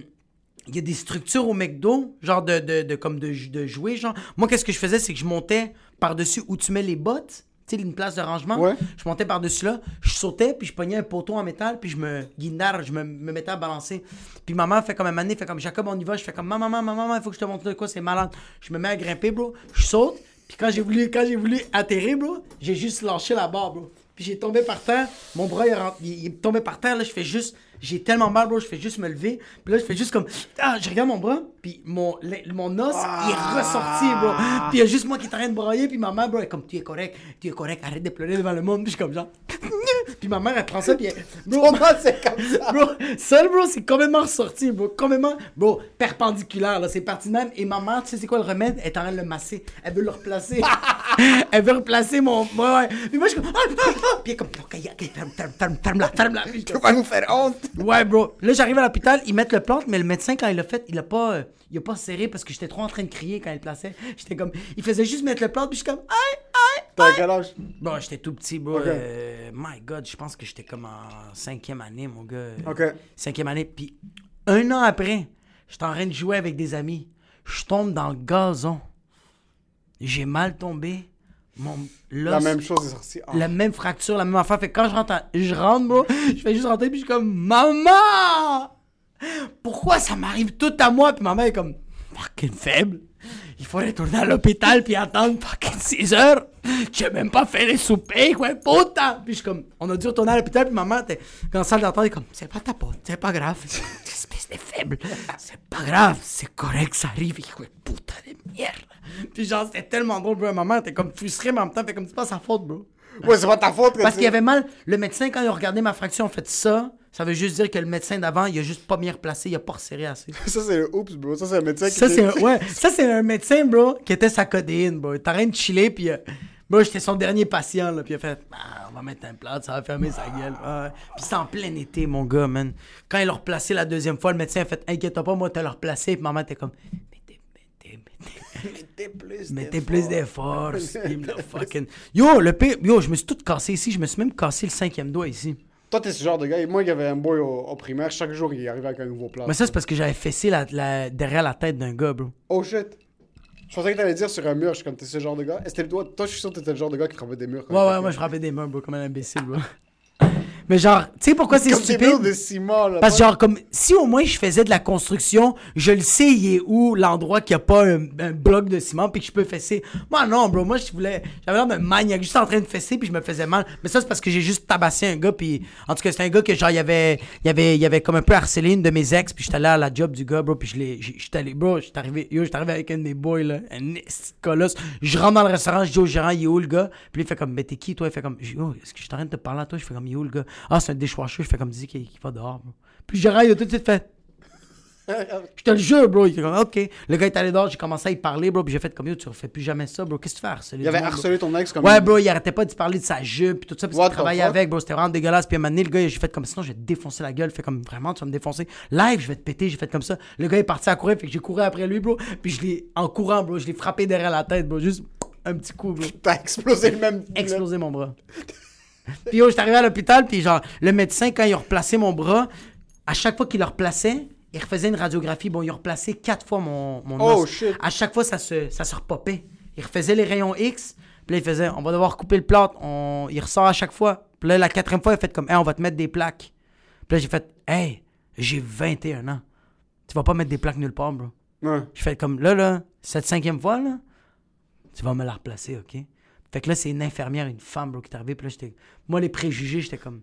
il y a des structures au McDo, genre de, de, de- comme de, de jouer, genre. Moi, qu'est-ce que je faisais, c'est que je montais par-dessus où tu mets les bottes, tu sais, une place de rangement. Ouais. Je montais par-dessus là, je sautais, puis je pognais un poteau en métal, puis je me guinard, je me, me mettais à balancer. Puis maman fait comme un année, fait comme Jacob, on y va. Je fais comme maman, maman, maman, il faut que je te montre de quoi, c'est malade. Je me mets à grimper, bro. Je saute, puis quand j'ai voulu, quand j'ai voulu atterrir, bro, j'ai juste lâché la barre, bro. Puis j'ai tombé par terre, mon bras il est tombé par terre, là, je fais juste, j'ai tellement mal, bro, je fais juste me lever. Puis là, je fais juste comme, ah, je regarde mon bras, puis mon, le- mon os, il est ressorti, bro. Puis il y a juste moi qui est en train de brailler, puis ma mère, bro, elle est comme, tu es correct, tu es correct, arrête de pleurer devant le monde. Puis je suis comme genre, puis ma mère, elle prend ça, puis elle, bro, c'est comme ça? Bro, ça, bro, c'est complètement ressorti, bro. Complètement, bro, perpendiculaire, là. C'est parti de même. Et ma mère, tu sais, c'est quoi le remède? Elle est en train de le masser. Elle veut le replacer. elle veut replacer mon. Ouais, ouais. Puis moi, je suis comme. Ah, ah, ah. Puis elle est comme. Ok, ok, ferme, ferme, ferme, ferme-la, ferme-la. Tu vas nous faire honte. Ouais, bro. Là, j'arrive à l'hôpital, ils mettent le plante, mais le médecin, quand il l'a fait, il a pas, euh, il a pas serré parce que j'étais trop en train de crier quand il plaçait. J'étais comme. Il faisait juste mettre le plante, puis je suis comme. Aïe, aïe. T'as quel âge? Bon, j'étais tout petit, bro. Euh, my God, je pense que j'étais comme en cinquième année, mon gars. Ok. Cinquième année. Puis un an après, j'étais en train de jouer avec des amis. Je tombe dans le gazon. J'ai mal tombé. Mon La même chose est sortie. Ah. la même fracture, la même affaire. Fait que quand je rentre, à- je rentre, bro, je fais juste rentrer, puis je suis comme, Maman! Pourquoi ça m'arrive tout à moi? Puis maman est comme, fucking faible. Il faut retourner à l'hôpital puis attendre fucking 6 heures. J'ai même pas fait les soupers, quoi, putain! Puis je suis comme, on a dû retourner à l'hôpital, puis maman, était dans salle d'attente, elle comme, c'est pas ta faute, c'est pas grave. Espèce de faible. C'est pas grave, c'est correct, ça arrive. Quoi, putain de merde. Puis genre, c'était tellement drôle, bro. Maman était comme frustrée, mais en même temps, fait comme, c'est pas sa faute, bro. Ouais, c'est pas ta faute. Parce qu'il y avait mal. Le médecin, quand il a regardé ma fraction, en fait ça, ça veut juste dire que le médecin d'avant, il a juste pas bien replacé, il a pas resserré assez. Ça, c'est le oups, bro. Ça, c'est un médecin qui. Ça, c'est un, ouais, ça, c'est un médecin, bro, qui était sa codéine, bro. T'as rien de chiller, puis. euh, moi, j'étais son dernier patient, là, puis il a fait, Ah, on va mettre un plat, ça va fermer sa gueule. Ouais. Puis c'est en plein été, mon gars, man. Quand il l'a replacé la deuxième fois, le médecin a fait, inquiète-toi pas, moi, t'as le replacé, puis maman était comme, mettez, plus Mettez plus d'efforts. fucking- Yo, le pire, yo, je me suis tout cassé ici. Je me suis même cassé le cinquième doigt ici. Toi, t'es ce genre de gars. Et Moi, il y avait un boy au, au primaire. Chaque jour, il arrivait avec un nouveau plat. Mais ça, c'est parce que j'avais fessé la, la- derrière la tête d'un gars, bro. Oh shit. Je pensais que t'allais dire sur un mur. Je suis comme, t'es ce genre de gars. T'es- toi, toi, je suis sûr que t'étais le genre de gars qui frappait des murs. Ouais, ouais, moi, je frappais des mains, bro, comme un imbécile, bro. Mais genre, tu sais pourquoi c'est des stupide? de ciment, là. Parce que genre, comme, si au moins je faisais de la construction, je le sais, il est où l'endroit qu'il n'y a pas un, un bloc de ciment puis que je peux fesser. Moi, non, bro, moi, je voulais, j'avais l'air d'un maniaque, juste en train de fesser puis je me faisais mal. Mais ça, c'est parce que j'ai juste tabassé un gars puis, en tout cas, c'est un gars que genre, il y avait, il y avait, il y avait comme un peu harcelé une de mes ex puis j'étais allé à la job du gars, bro, puis je l'ai, j'étais allé, bro, j'étais arrivé, yo, j'étais arrivé avec un de mes boys, là, un colosse. Je rentre dans le restaurant, je dis au gérant, il est où le gars? Puis il fait comme, mais t'es qui, toi? Il fait comme, yo, est-ce que je suis en train de te parler à toi? Je fais comme, il est où le gars? Ah, c'est un déchouacheux. Je fais comme, dis qu'il va dehors, bro. Puis le gérant, il a tout de suite fait, je te le jure, bro. Il fait comme, ok. Le gars est allé dehors, j'ai commencé à y parler, bro. Puis j'ai fait comme, yo, tu refais plus jamais ça, bro. Qu'est-ce que tu fais harceler Il avait bro? harcelé ton ex comme. Ouais, bro, il arrêtait pas de parler de sa jupe, puis tout ça, puis il travaillait avec, bro. C'était vraiment dégueulasse. Puis à un moment donné, le gars, j'ai fait comme, sinon, je vais te défoncer la gueule. Fait comme, vraiment, tu vas me défoncer. Live, je vais te péter. J'ai fait comme ça. Le gars est parti à courir, fait que j'ai couru après lui, bro. Puis je l'ai, en courant, bro, je l'ai frappé derrière la tête, bro. Juste un petit coup, bro. T'as explosé le même. Explosé mon bras. puis yo, j'étais arrivé à l'hôpital, puis genre, le médecin, quand il a replacé mon bras, à chaque fois qu'il le replaçait, il refaisait une radiographie. Bon, il a replacé quatre fois mon, mon Oh, os. shit. À chaque fois, ça se, ça se repopait. Il refaisait les rayons X, puis là, il faisait, on va devoir couper le plâtre. On... Il ressort à chaque fois. Puis là, la quatrième fois, il a fait comme, hey, on va te mettre des plaques. Puis là, j'ai fait, hey, j'ai 21 ans. Tu vas pas mettre des plaques nulle part, bro. Ouais. Je fais comme là, là, cette cinquième fois, là, tu vas me la replacer, OK? Fait que là, c'est une infirmière, une femme, bro, qui est arrivée. Puis là, j'étais. Moi, les préjugés, j'étais comme.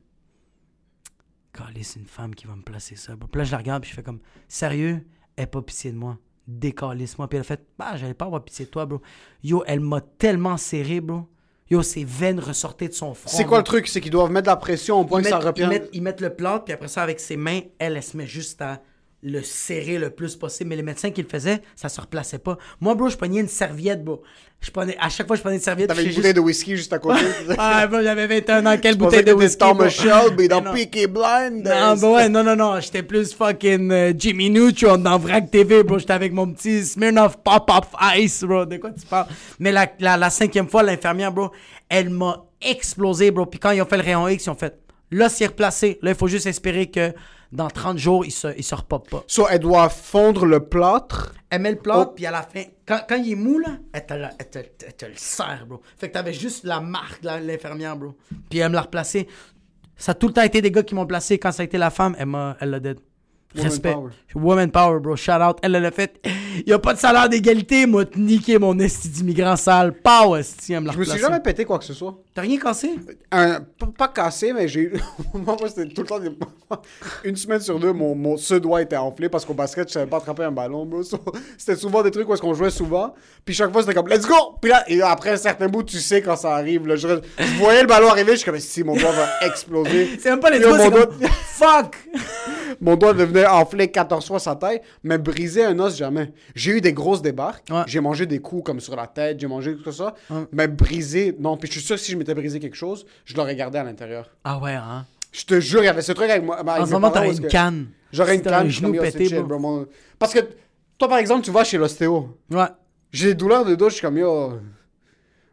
Calé, c'est une femme qui va me placer ça, bro. Puis là, je la regarde, puis je fais comme. Sérieux, elle pas pitié de moi. Décalisse-moi. Puis elle a fait. Bah, j'allais pas avoir pitié de toi, bro. Yo, elle m'a tellement serré, bro. Yo, ses veines ressortaient de son front. C'est quoi bro. le truc? C'est qu'ils doivent mettre de la pression au point ils que ça mettent, ils, mettent, ils mettent le plâtre, puis après ça, avec ses mains, elle, elle se met juste à le serrer le plus possible. Mais les médecins qui le faisaient, ça se replaçait pas. Moi, bro, je prenais une serviette, bro. Je prenais, à chaque fois, je prenais une serviette. T'avais une bouteille de whisky juste à côté. Ah, bro, j'avais 21 ans. Quelle bouteille de whisky? Bro? Shelby dans. Peaky Blinders. Non, bah ouais, non, non, non. J'étais plus fucking euh, Jimmy Neutron dans Vrac TV, bro. J'étais avec mon petit Smirnoff Pop-Up Ice, bro. De quoi tu parles? Mais la, la, la cinquième fois, l'infirmière, bro, elle m'a explosé, bro. Puis quand ils ont fait le rayon X, ils ont fait, là, c'est replacé. Là, il faut juste espérer que dans 30 jours, il se, il se repop pas. So, elle doit fondre le plâtre. Elle met le plat, Oh. puis à la fin, quand, quand il est mou, là, elle te, le- elle te- elle te le serre, bro. Fait que t'avais juste la marque de l'infirmière, bro. Puis elle me l'a replacé. Ça a tout le temps été des gars qui m'ont placé. Quand ça a été la femme, elle l'a dead. Woman Respect. power. Woman power, bro. Shout out. Elle l'a fait. Il y a pas de salaire d'égalité, moi, te niquer mon esti d'immigrant sale. Power, esti, elle me Je me suis jamais pété quoi que ce soit. T'as rien cassé? Un, pas, cassé, mais j'ai. moi, moi, c'était tout le temps. des- Une semaine sur deux, mon, mon ce doigt était enflé parce qu'au basket, je savais pas attraper un ballon, bro. C'était souvent des trucs où est-ce qu'on jouait souvent. Puis chaque fois, c'était comme, let's go! Puis là, et après un certain bout, tu sais quand ça arrive. Là, je, je voyais le ballon arriver, je suis comme, si mon doigt va exploser. C'est même pas les doigts, mon comme... doigt- Fuck! Mon doigt devenait enflé 14 fois sa taille, mais briser un os, jamais. J'ai eu des grosses débarques. Ouais. J'ai mangé des coups comme sur la tête, j'ai mangé tout ça. Mais briser, non. Puis je suis sûr que si je m'étais brisé quelque chose, je l'aurais gardé à l'intérieur. Ah ouais, hein? Je te jure, il y avait ce truc avec moi. avec En ce moment, t'aurais une canne. J'aurais une canne. un genou pété, chill, bro. bro, Parce que toi, par exemple, tu vas chez l'ostéo. Ouais. J'ai des douleurs de dos, je suis comme, yo,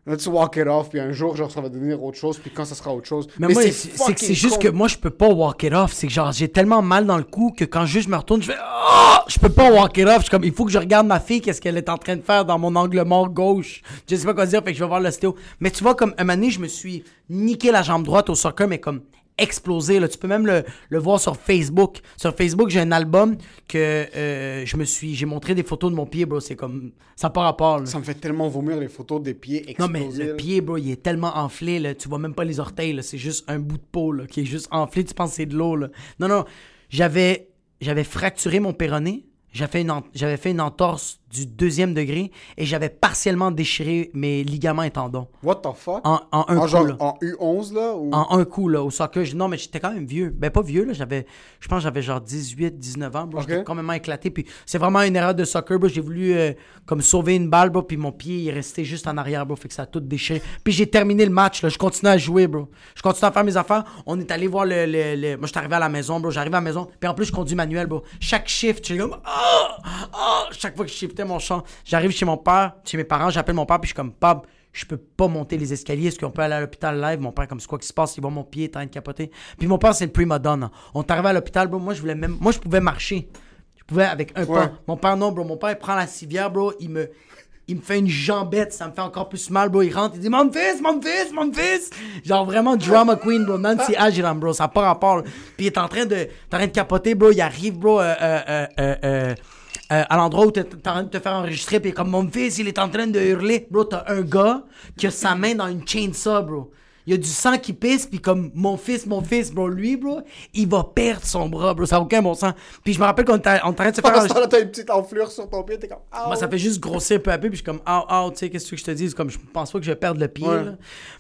let's walk it off. Puis un jour, genre, ça va devenir autre chose. Puis quand ça sera autre chose. Mais, moi, c'est c'est juste que moi, je peux pas walk it off. C'est que genre, j'ai tellement mal dans le cou que quand juste je me retourne, je fais Ah! Je peux pas walk it off. Je suis comme, il faut que je regarde ma fille, qu'est-ce qu'elle est en train de faire dans mon angle mort gauche. Je sais pas quoi dire, fait que je vais voir l'ostéo. Mais tu vois, comme un moment donné, je me suis niqué la jambe droite au soccer, mais comme explosé. Là. Tu peux même le, le voir sur Facebook. Sur Facebook, j'ai un album que euh, je me suis. J'ai montré des photos de mon pied, bro. C'est comme. Ça pas rapport. Là. Ça me fait tellement vomir les photos des pieds Non, explosés. mais le pied, bro, il est tellement enflé, là. Tu vois même pas les orteils. C'est juste un bout de peau, là, qui est juste enflé. Tu penses que c'est de l'eau, là. Non, non. J'avais, j'avais fracturé mon péroné. J'avais fait, une en- j'avais fait une entorse du deuxième degré et j'avais partiellement déchiré mes ligaments et tendons. What the fuck? En, en un En coup, genre là. en U11 là ou... En un coup, là, au soccer. Je- Non, mais j'étais quand même vieux. Ben, pas vieux, là. J'avais, je pense j'avais genre 18, 19 ans, bro. Ok. J'étais complètement éclaté. Puis c'est vraiment une erreur de soccer, bro. J'ai voulu, euh, comme, sauver une balle, bro. Puis mon pied, il est resté juste en arrière, bro. Fait que ça a tout déchiré. Puis j'ai terminé le match, là. Je continuais à jouer, bro. Je continuais à faire mes affaires. On est allé voir le. le, le- Moi, j'étais arrivé à la maison, bro. J'arrive à la maison. Puis en plus, je conduis manuel, bro. Chaque shift, j'étais comme. Ah! Ah! Chaque fois que je mon champ, j'arrive chez mon père, chez mes parents, j'appelle mon père, puis je suis comme, Pab, je peux pas monter les escaliers. Est-ce qu'on peut aller à l'hôpital live? Mon père, comme c'est quoi qui se passe? Il voit mon pied, est en train de capoter. Puis mon père, c'est le prima donna. On est arrivé à l'hôpital, bro. Moi, je voulais même. Moi, je pouvais marcher. Je pouvais avec un Ouais. pas. Mon père, non, bro. Mon père, il prend la civière, bro. Il me. Il me fait une jambette, ça me fait encore plus mal, bro. Il rentre, il dit Mon fils, mon fils, mon fils. Genre vraiment drama queen, bro. Nancy Agiram, bro. Ça pas rapport. là. Puis il est en train de, en train de capoter, bro. Il arrive, bro, euh, euh, euh, euh, à l'endroit où t'es en train de te faire enregistrer, puis comme mon fils, il est en train de hurler. Bro, t'as un gars qui a sa main dans une chainsaw, bro. Il y a du sang qui pisse, puis comme mon fils, mon fils, bro, lui, bro, il va perdre son bras, bro. Ça n'a aucun bon sens. Puis je me rappelle qu'on était en train de se faire enregistrer. temps-là, t'as une petite enflure sur ton pied, t'es comme. Ah, Moi, ça fait juste grossir peu à peu, puis je suis comme, ah, ah, tu sais, qu'est-ce que je te dis? Comme, je pense pas que je vais perdre le pied, Ouais. là.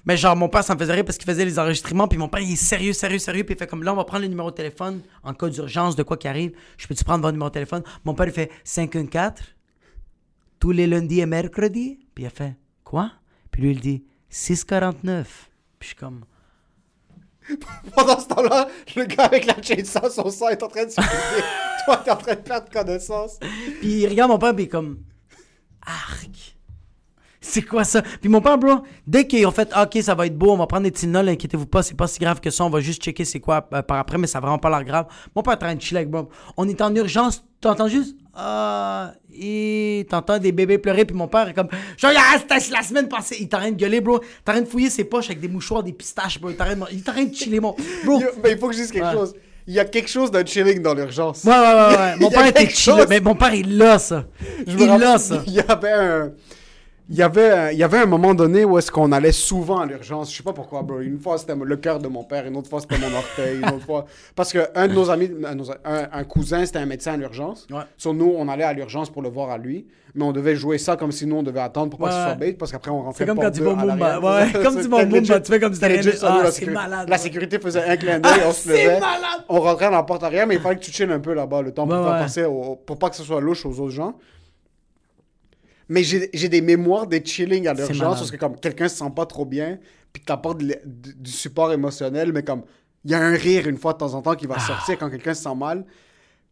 Mais genre, mon père, ça me faisait rire parce qu'il faisait les enregistrements, puis mon père, il est sérieux, sérieux, sérieux, puis il fait comme, là, on va prendre le numéro de téléphone en cas d'urgence, de quoi qui arrive. Je peux-tu prendre votre numéro de téléphone? Mon père, il fait 514, tous les lundis et mercredis. Puis il a fait, quoi? Puis lui, il dit 649. Puis je suis comme, Pendant ce temps-là, le gars avec la chainsaw, son sang est en train de se. Toi, t'es en train de perdre connaissance. Puis il regarde mon père, puis il est comme Arc. C'est quoi ça? Puis mon père, bro, dès qu'ils ont fait OK, ça va être beau, on va prendre des Tylenol, inquiétez-vous pas, c'est pas si grave que ça, on va juste checker c'est quoi euh, par après, mais ça a vraiment pas l'air grave. Mon père est en train de chiller avec Bob. On est en urgence, t'entends juste Ah, et t'entends des bébés pleurer, puis mon père est comme Genre, ah, la semaine passée, il est en train de gueuler, bro. T'es en train de fouiller ses poches avec des mouchoirs, des pistaches, bro. Il est en train de, il est en train de chiller, mon. Bro, Mais il faut que je dise quelque Ouais. chose. Il y a quelque chose d'un chilling dans l'urgence. Ouais, ouais, ouais, ouais. Mon père était chill. Mais mon père, il l'a, ça. Je il l'a, ça. Il y avait un. Il y, avait, un- il y avait un moment donné où est-ce qu'on allait souvent à l'urgence. Je sais pas pourquoi, bro. Une fois, c'était le cœur de mon père. Une autre fois, c'était mon orteil. Une autre fois... Parce que un de nos amis, un, un- cousin, c'était un médecin à l'urgence. Ouais. Sur nous, on allait à l'urgence pour le voir à lui. Mais on devait jouer ça comme si nous, on devait attendre pour pas que ce Ouais. soit bait. Parce qu'après, on rentrait C'est comme quand tu vas au Mumba. Ouais, comme tu vas au Mumba, tu fais comme si nous, Ah, la c'est sécu- malade, La sécurité faisait un clin d'œil, on se levait. malade. On rentrait dans la porte arrière, mais il fallait que tu chilles un peu là-bas, le temps pour ouais. passer, au- pour pas que ce soit louche aux autres gens. Mais j'ai des mémoires des chilling à l'urgence parce que comme quelqu'un se sent pas trop bien, puis que t'apportes du support émotionnel, mais comme il y a un rire une fois de temps en temps qui va Ah. sortir quand quelqu'un se sent mal.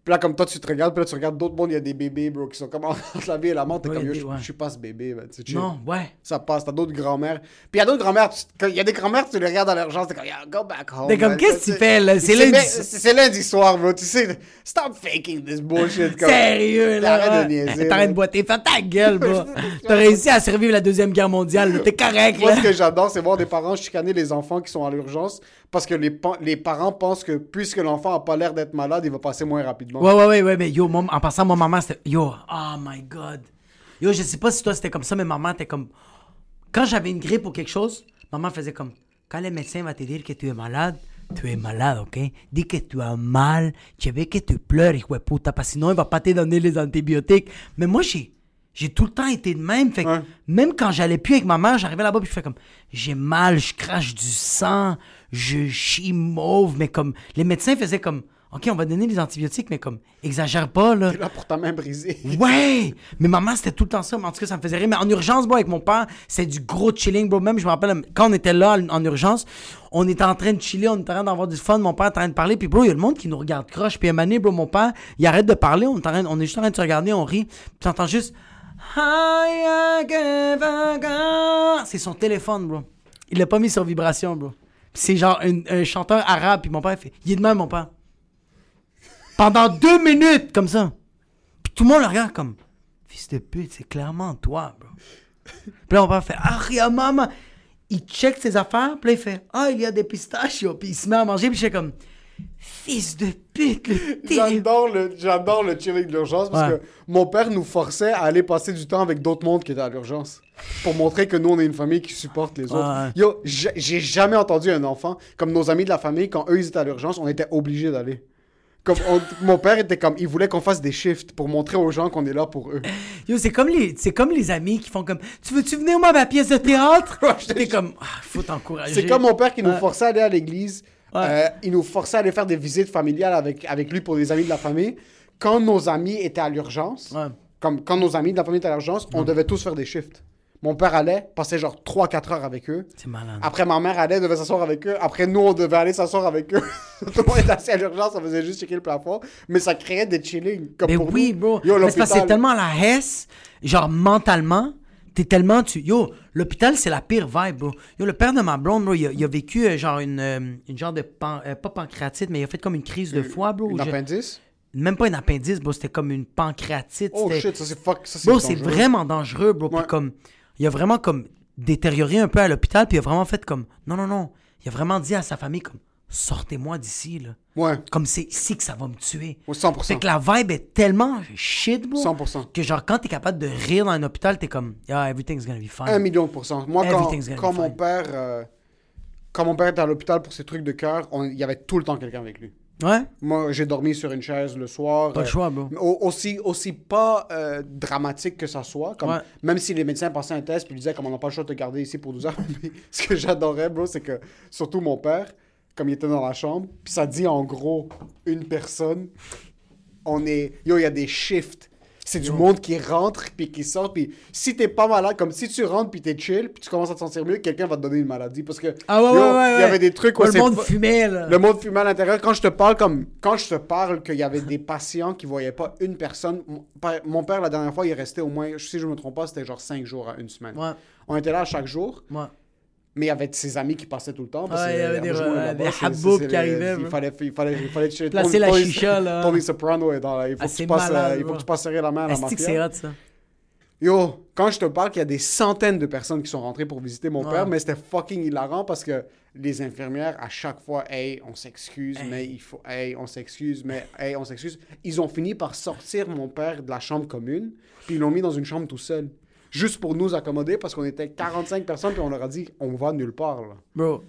Puis là, comme toi, tu te regardes, puis là, tu regardes d'autres mondes, il y a des bébés, bro, qui sont comme entre la vie et la mort. T'es Ouais, comme, yo, je, ouais. je suis pas ce bébé, man. Chill. Non, ouais. Ça passe. T'as d'autres grand-mères. Puis il y a d'autres grand-mères, tu- quand il y a des grand-mères, tu les regardes à l'urgence, t'es comme, yeah, go back home. T'es comme, qu'est-ce que tu fais, là? C'est lundi- C'est soir, bro. Tu sais, stop faking this bullshit. comme- Sérieux, là. Arrête de ouais. niaiser, T'arrêtes de boiter. Fais ta gueule, bro. T'as réussi à survivre la Deuxième Guerre mondiale. là. T'es correct, Moi, là. ce que j'adore, c'est voir des parents chicaner les enfants qui sont à l'urgence parce que les, les parents pensent que puisque l'enfant a pas l'air d'être malade, il va passer moins rapidement. Ouais, ouais, ouais, ouais, mais yo, moi, en passant, moi, maman, c'était. Yo, oh my god. Yo, je sais pas si toi c'était comme ça, mais maman était comme. Quand j'avais une grippe ou quelque chose, maman faisait comme. Quand le médecin va te dire que tu es malade, tu es malade, ok? Dis que tu as mal, tu veux que tu pleures, hijo de puta, parce que sinon il va pas te donner les antibiotiques. Mais moi, j'ai. J'ai tout le temps été de même. Fait que Ouais. même quand j'allais plus avec ma mère, j'arrivais là-bas puis je fais comme j'ai mal, je crache du sang, je chie mauve, mais comme les médecins faisaient comme OK, on va donner des antibiotiques mais comme exagère pas là. T'es là pour ta main brisée. Ouais! Mais maman, c'était tout le temps ça. Mais en tout cas, ça me faisait rire. Mais en urgence, bro, avec mon père, c'est du gros chilling, bro. Même, je me rappelle, quand on était là en urgence, on était en train de chiller, on était en train d'avoir du fun. Mon père était en train de parler. Puis, bro, il y a le monde qui nous regarde croche. Puis, à un bro, mon père, il arrête de parler. On est, en train- on est juste en train de se regarder, on rit. Puis, t'entends juste. C'est son téléphone, bro. Il l'a pas mis sur vibration, bro. C'est genre un, un chanteur arabe. Puis, mon père, il fait. Il est de même, mon père. Pendant deux minutes, comme ça. Puis tout le monde le regarde comme Fils de pute, c'est clairement toi, bro. Puis là, mon père fait Ah, maman. Il check ses affaires, puis là, il fait Ah, il y a des pistachios. Puis il se met à manger, puis je fais comme Fils de pute. J'adore le, j'adore le chilling de l'urgence parce Ouais. que mon père nous forçait à aller passer du temps avec d'autres mondes qui étaient à l'urgence. Pour montrer que nous, on est une famille qui supporte les autres. Ouais. Yo, j'ai j'ai jamais entendu un enfant, comme nos amis de la famille, quand eux, ils étaient à l'urgence, on était obligés d'aller. Comme on- mon père était comme, il voulait qu'on fasse des shifts pour montrer aux gens qu'on est là pour eux. Yo, c'est comme, les, c'est comme les amis qui font comme Tu veux-tu venir, moi, à ma pièce de théâtre? Ouais, je T'es comme Ah, faut t'encourager. C'est comme mon père qui nous Ouais. forçait à aller à l'église. Ouais. Euh, il nous forçait à aller faire des visites familiales avec, avec lui pour des amis de la famille. Quand nos amis étaient à l'urgence, Ouais. comme quand nos amis de la famille étaient à l'urgence, on devait tous faire des shifts. Mon père allait, passait genre 3-4 heures avec eux. C'est malade. Après, ma mère allait, devait s'asseoir avec eux. Après, nous, on devait aller s'asseoir avec eux. Tout le monde était assis à l'urgence, on faisait juste checker le plafond. Mais ça créait des chillings. Comme Mais pour oui, nous. bro. Yo, Mais c'est parce que c'est l'hôpital. tellement la hesse, genre mentalement, t'es tellement tu. Yo, l'hôpital c'est la pire vibe, bro. Yo, le père de ma blonde, bro, il a, il a vécu euh, genre une, euh, une genre de pan- euh, pas pancréatite, mais il a fait comme une crise de foie, bro. Une appendice? Même pas une appendice, bro. C'était comme une pancréatite. Oh shit, ça c'est fuck. Ça, c'est Bro, c'est vraiment dangereux, bro. Puis comme, il a vraiment comme détérioré un peu à l'hôpital, puis il a vraiment fait comme, non, non, non. Il a vraiment dit à sa famille comme, sortez-moi d'ici, là. Ouais, Comme c'est ici que ça va me tuer. Ouais, 100%. Fait que la vibe est tellement shit, bro. 100%. Que genre, quand t'es capable de rire dans un hôpital, t'es comme, yeah, everything's gonna be fine. Un million de pourcents. Moi, quand, mon fine. père... euh, quand mon père était à l'hôpital pour ses trucs de cœur, il y avait tout le temps quelqu'un avec lui. Ouais? Moi, j'ai dormi sur une chaise le soir. Pas le euh, choix, bro. au- aussi, aussi pas euh, dramatique que ça soit. Comme, Ouais. Même si les médecins passaient un test puis disaient comme on n'a pas le choix de te garder ici pour 12 heures. Ce que j'adorais, bro, c'est que surtout mon père, comme il était dans la chambre, puis ça dit en gros une personne, on est. Yo, il y a des shifts. C'est du monde qui rentre puis qui sort. Puis si t'es pas malade, comme si tu rentres puis t'es chill, puis tu commences à te sentir mieux, quelqu'un va te donner une maladie. Parce que Ah ouais, yo, ouais, ouais, il y avait des trucs où le monde fumait, là. le monde fumait à l'intérieur. Quand je te parle comme quand je te parle qu'il y avait des patients qui voyaient pas une personne. Mon père, la dernière fois, il est resté au moins, si je me trompe pas, c'était genre cinq jours à une semaine. Ouais, On était là chaque jour, ouais. Mais il y avait ses amis qui passaient tout le temps. parce Ouais, il y avait euh, des- là-bas, des haboubs qui arrivaient, Il bro. fallait, il fallait, il fallait chez Placer la chicha, là. Tony Soprano est dans la. Il faut, Ah, que, tu passes, malade, euh, il faut que tu passes serrer la main à la Est-ce que c'est mafia. hot, ça? Yo, quand je te parle qu'il y a des centaines de personnes qui sont rentrées pour visiter mon Ouais. père, mais c'était fucking hilarant parce que les infirmières, à chaque fois, hey, on s'excuse, mais il faut, hey, on s'excuse, mais hey, on s'excuse. Ils ont fini par sortir mon père de la chambre commune, puis ils l'ont mis dans une chambre tout seul. Juste pour nous accommoder parce qu'on était 45 personnes puis on leur a dit on va nulle part là. Bro.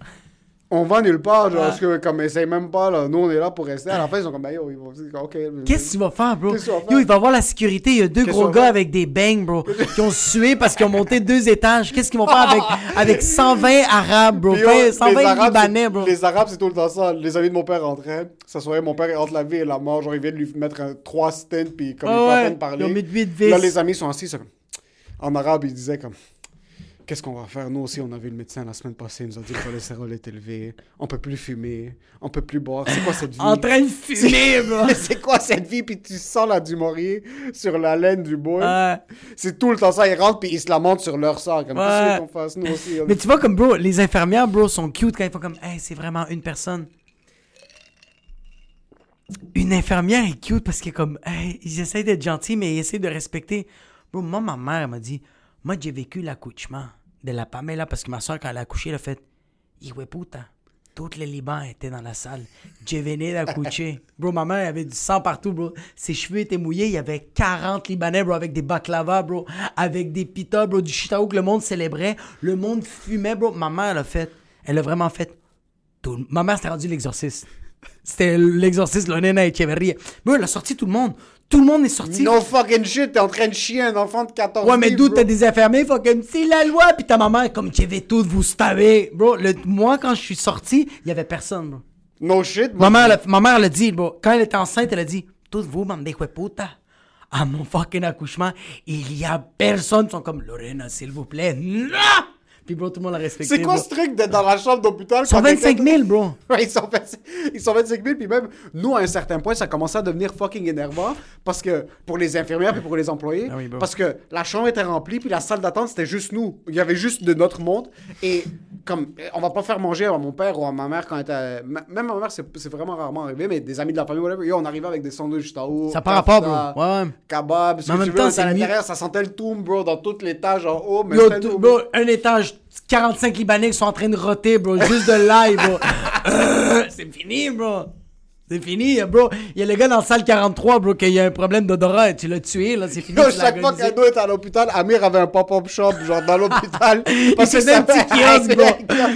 On va nulle part, genre, parce que comme essaye même pas là, nous on est là pour rester. À la fin ils sont comme ben yo, ils vont OK. Qu'est-ce que tu vas faire, bro? Vas faire? Yo, il va voir la sécurité. Il y a deux gros gars avec des bangs, bro, qui ont sué parce qu'ils ont monté deux étages. Qu'est-ce qu'ils vont faire avec, avec 120 Arabes, bro? Puis, yo, 20 les 120 Arabes, Libanais, bro. Les Arabes, c'est tout le temps ça. Les amis de mon père rentraient. Ça soirée, mon père est entre la vie et la mort. Genre, ils viennent lui mettre un, trois stints, puis comme il Ah peut à ouais, peine parler. Là, les amis sont assis. c'est comme- En arabe, ils disaient comme. Qu'est-ce qu'on va faire? Nous aussi, on a vu le médecin la semaine passée. Il nous a dit que le cholestérol est élevé. On peut plus fumer. On peut plus boire. C'est quoi cette vie? En train de fumer, bro. C'est quoi cette vie? Puis tu sens la du Maurier sur la laine du bois. C'est tout le temps ça. Ils rentrent puis ils se lamentent sur leur sort. Comme, qu'est-ce Ouais. qu'on fasse? Nous aussi. on- Mais tu vois, comme, bro, les infirmières, bro, sont cute quand ils font comme, hey, c'est vraiment une personne. Une infirmière est cute parce que, comme, hey, ils essayent d'être gentils, mais ils essayent de respecter. Bro, moi, ma mère elle m'a dit, moi, j'ai vécu l'accouchement de la Pamela parce que ma soeur, quand elle a accouché, elle a fait, puta. Tous les Libans étaient dans la salle. J'ai venu d'accoucher. Bro, ma mère elle avait du sang partout, bro. Ses cheveux étaient mouillés. Il y avait 40 Libanais, bro, avec des baklava, bro. Avec des pita, bro, du chitaou que le monde célébrait. Le monde fumait, bro. Ma mère, elle a fait. Elle a vraiment fait. Tout... Ma mère s'était rendue l'exorciste. C'était l'exorciste, le nena Echeverria. Bro, elle a sorti tout le monde. Tout le monde est sorti. No fucking shit, t'es en train de chier un enfant de 14 Ouais, mais d'où bro. t'as des infirmiers, comme c'est la loi, puis ta maman, comme tu vais tous vous staver. Bro, le, moi, quand je suis sorti, il y avait personne, bro. No shit. Ma mère, ma mère, elle a dit, bro, quand elle était enceinte, elle a dit, tous vous, bande de puta, à mon fucking accouchement, il y a personne. Ils sont comme, Lorena, s'il vous plaît, non! Puis, bro, tout le monde l'a respecté. C'est quoi bro. ce truc d'être dans la chambre d'hôpital Ils sont quand 25 quelqu'un- 000, bro. Ouais, ils, sont 25 ils sont 25 000, puis même nous, à un certain point, ça commençait à devenir fucking énervant parce que pour les infirmières et pour les employés, Ah oui, parce que la chambre était remplie, puis la salle d'attente, c'était juste nous. Il y avait juste de notre monde. Et comme, on va pas faire manger à mon père ou à ma mère quand elle était. Même ma mère, c'est vraiment rarement arrivé, mais des amis de la famille, whatever, yo, on arrivait avec des sandwichs tao. Ça par rapport, bro. Ouais, ouais. Kebab, ce Mais en que même tu veux, temps, à l'intérieur, ça sentait le toum, bro, dans tout l'étage en haut. Mais Yo, tout- bro, un étage, 45 Libanais qui sont en train de roter, bro, juste de live, bro. Euh, c'est fini, bro. C'est fini, bro. Il y a le gars dans la salle 43, bro, qui a un problème d'odorat. Tu l'as tué, là, c'est fini. Yo, chaque fois qu'Ado était à l'hôpital, Amir avait un pop-up shop, genre dans l'hôpital. Il parce que faisait un petit kiosque, bro.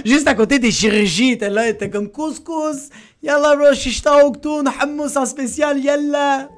Juste à côté des chirurgies, il était là, il était comme couscous. Yalla, bro, shishta oktoun, hummus en spécial, yalla.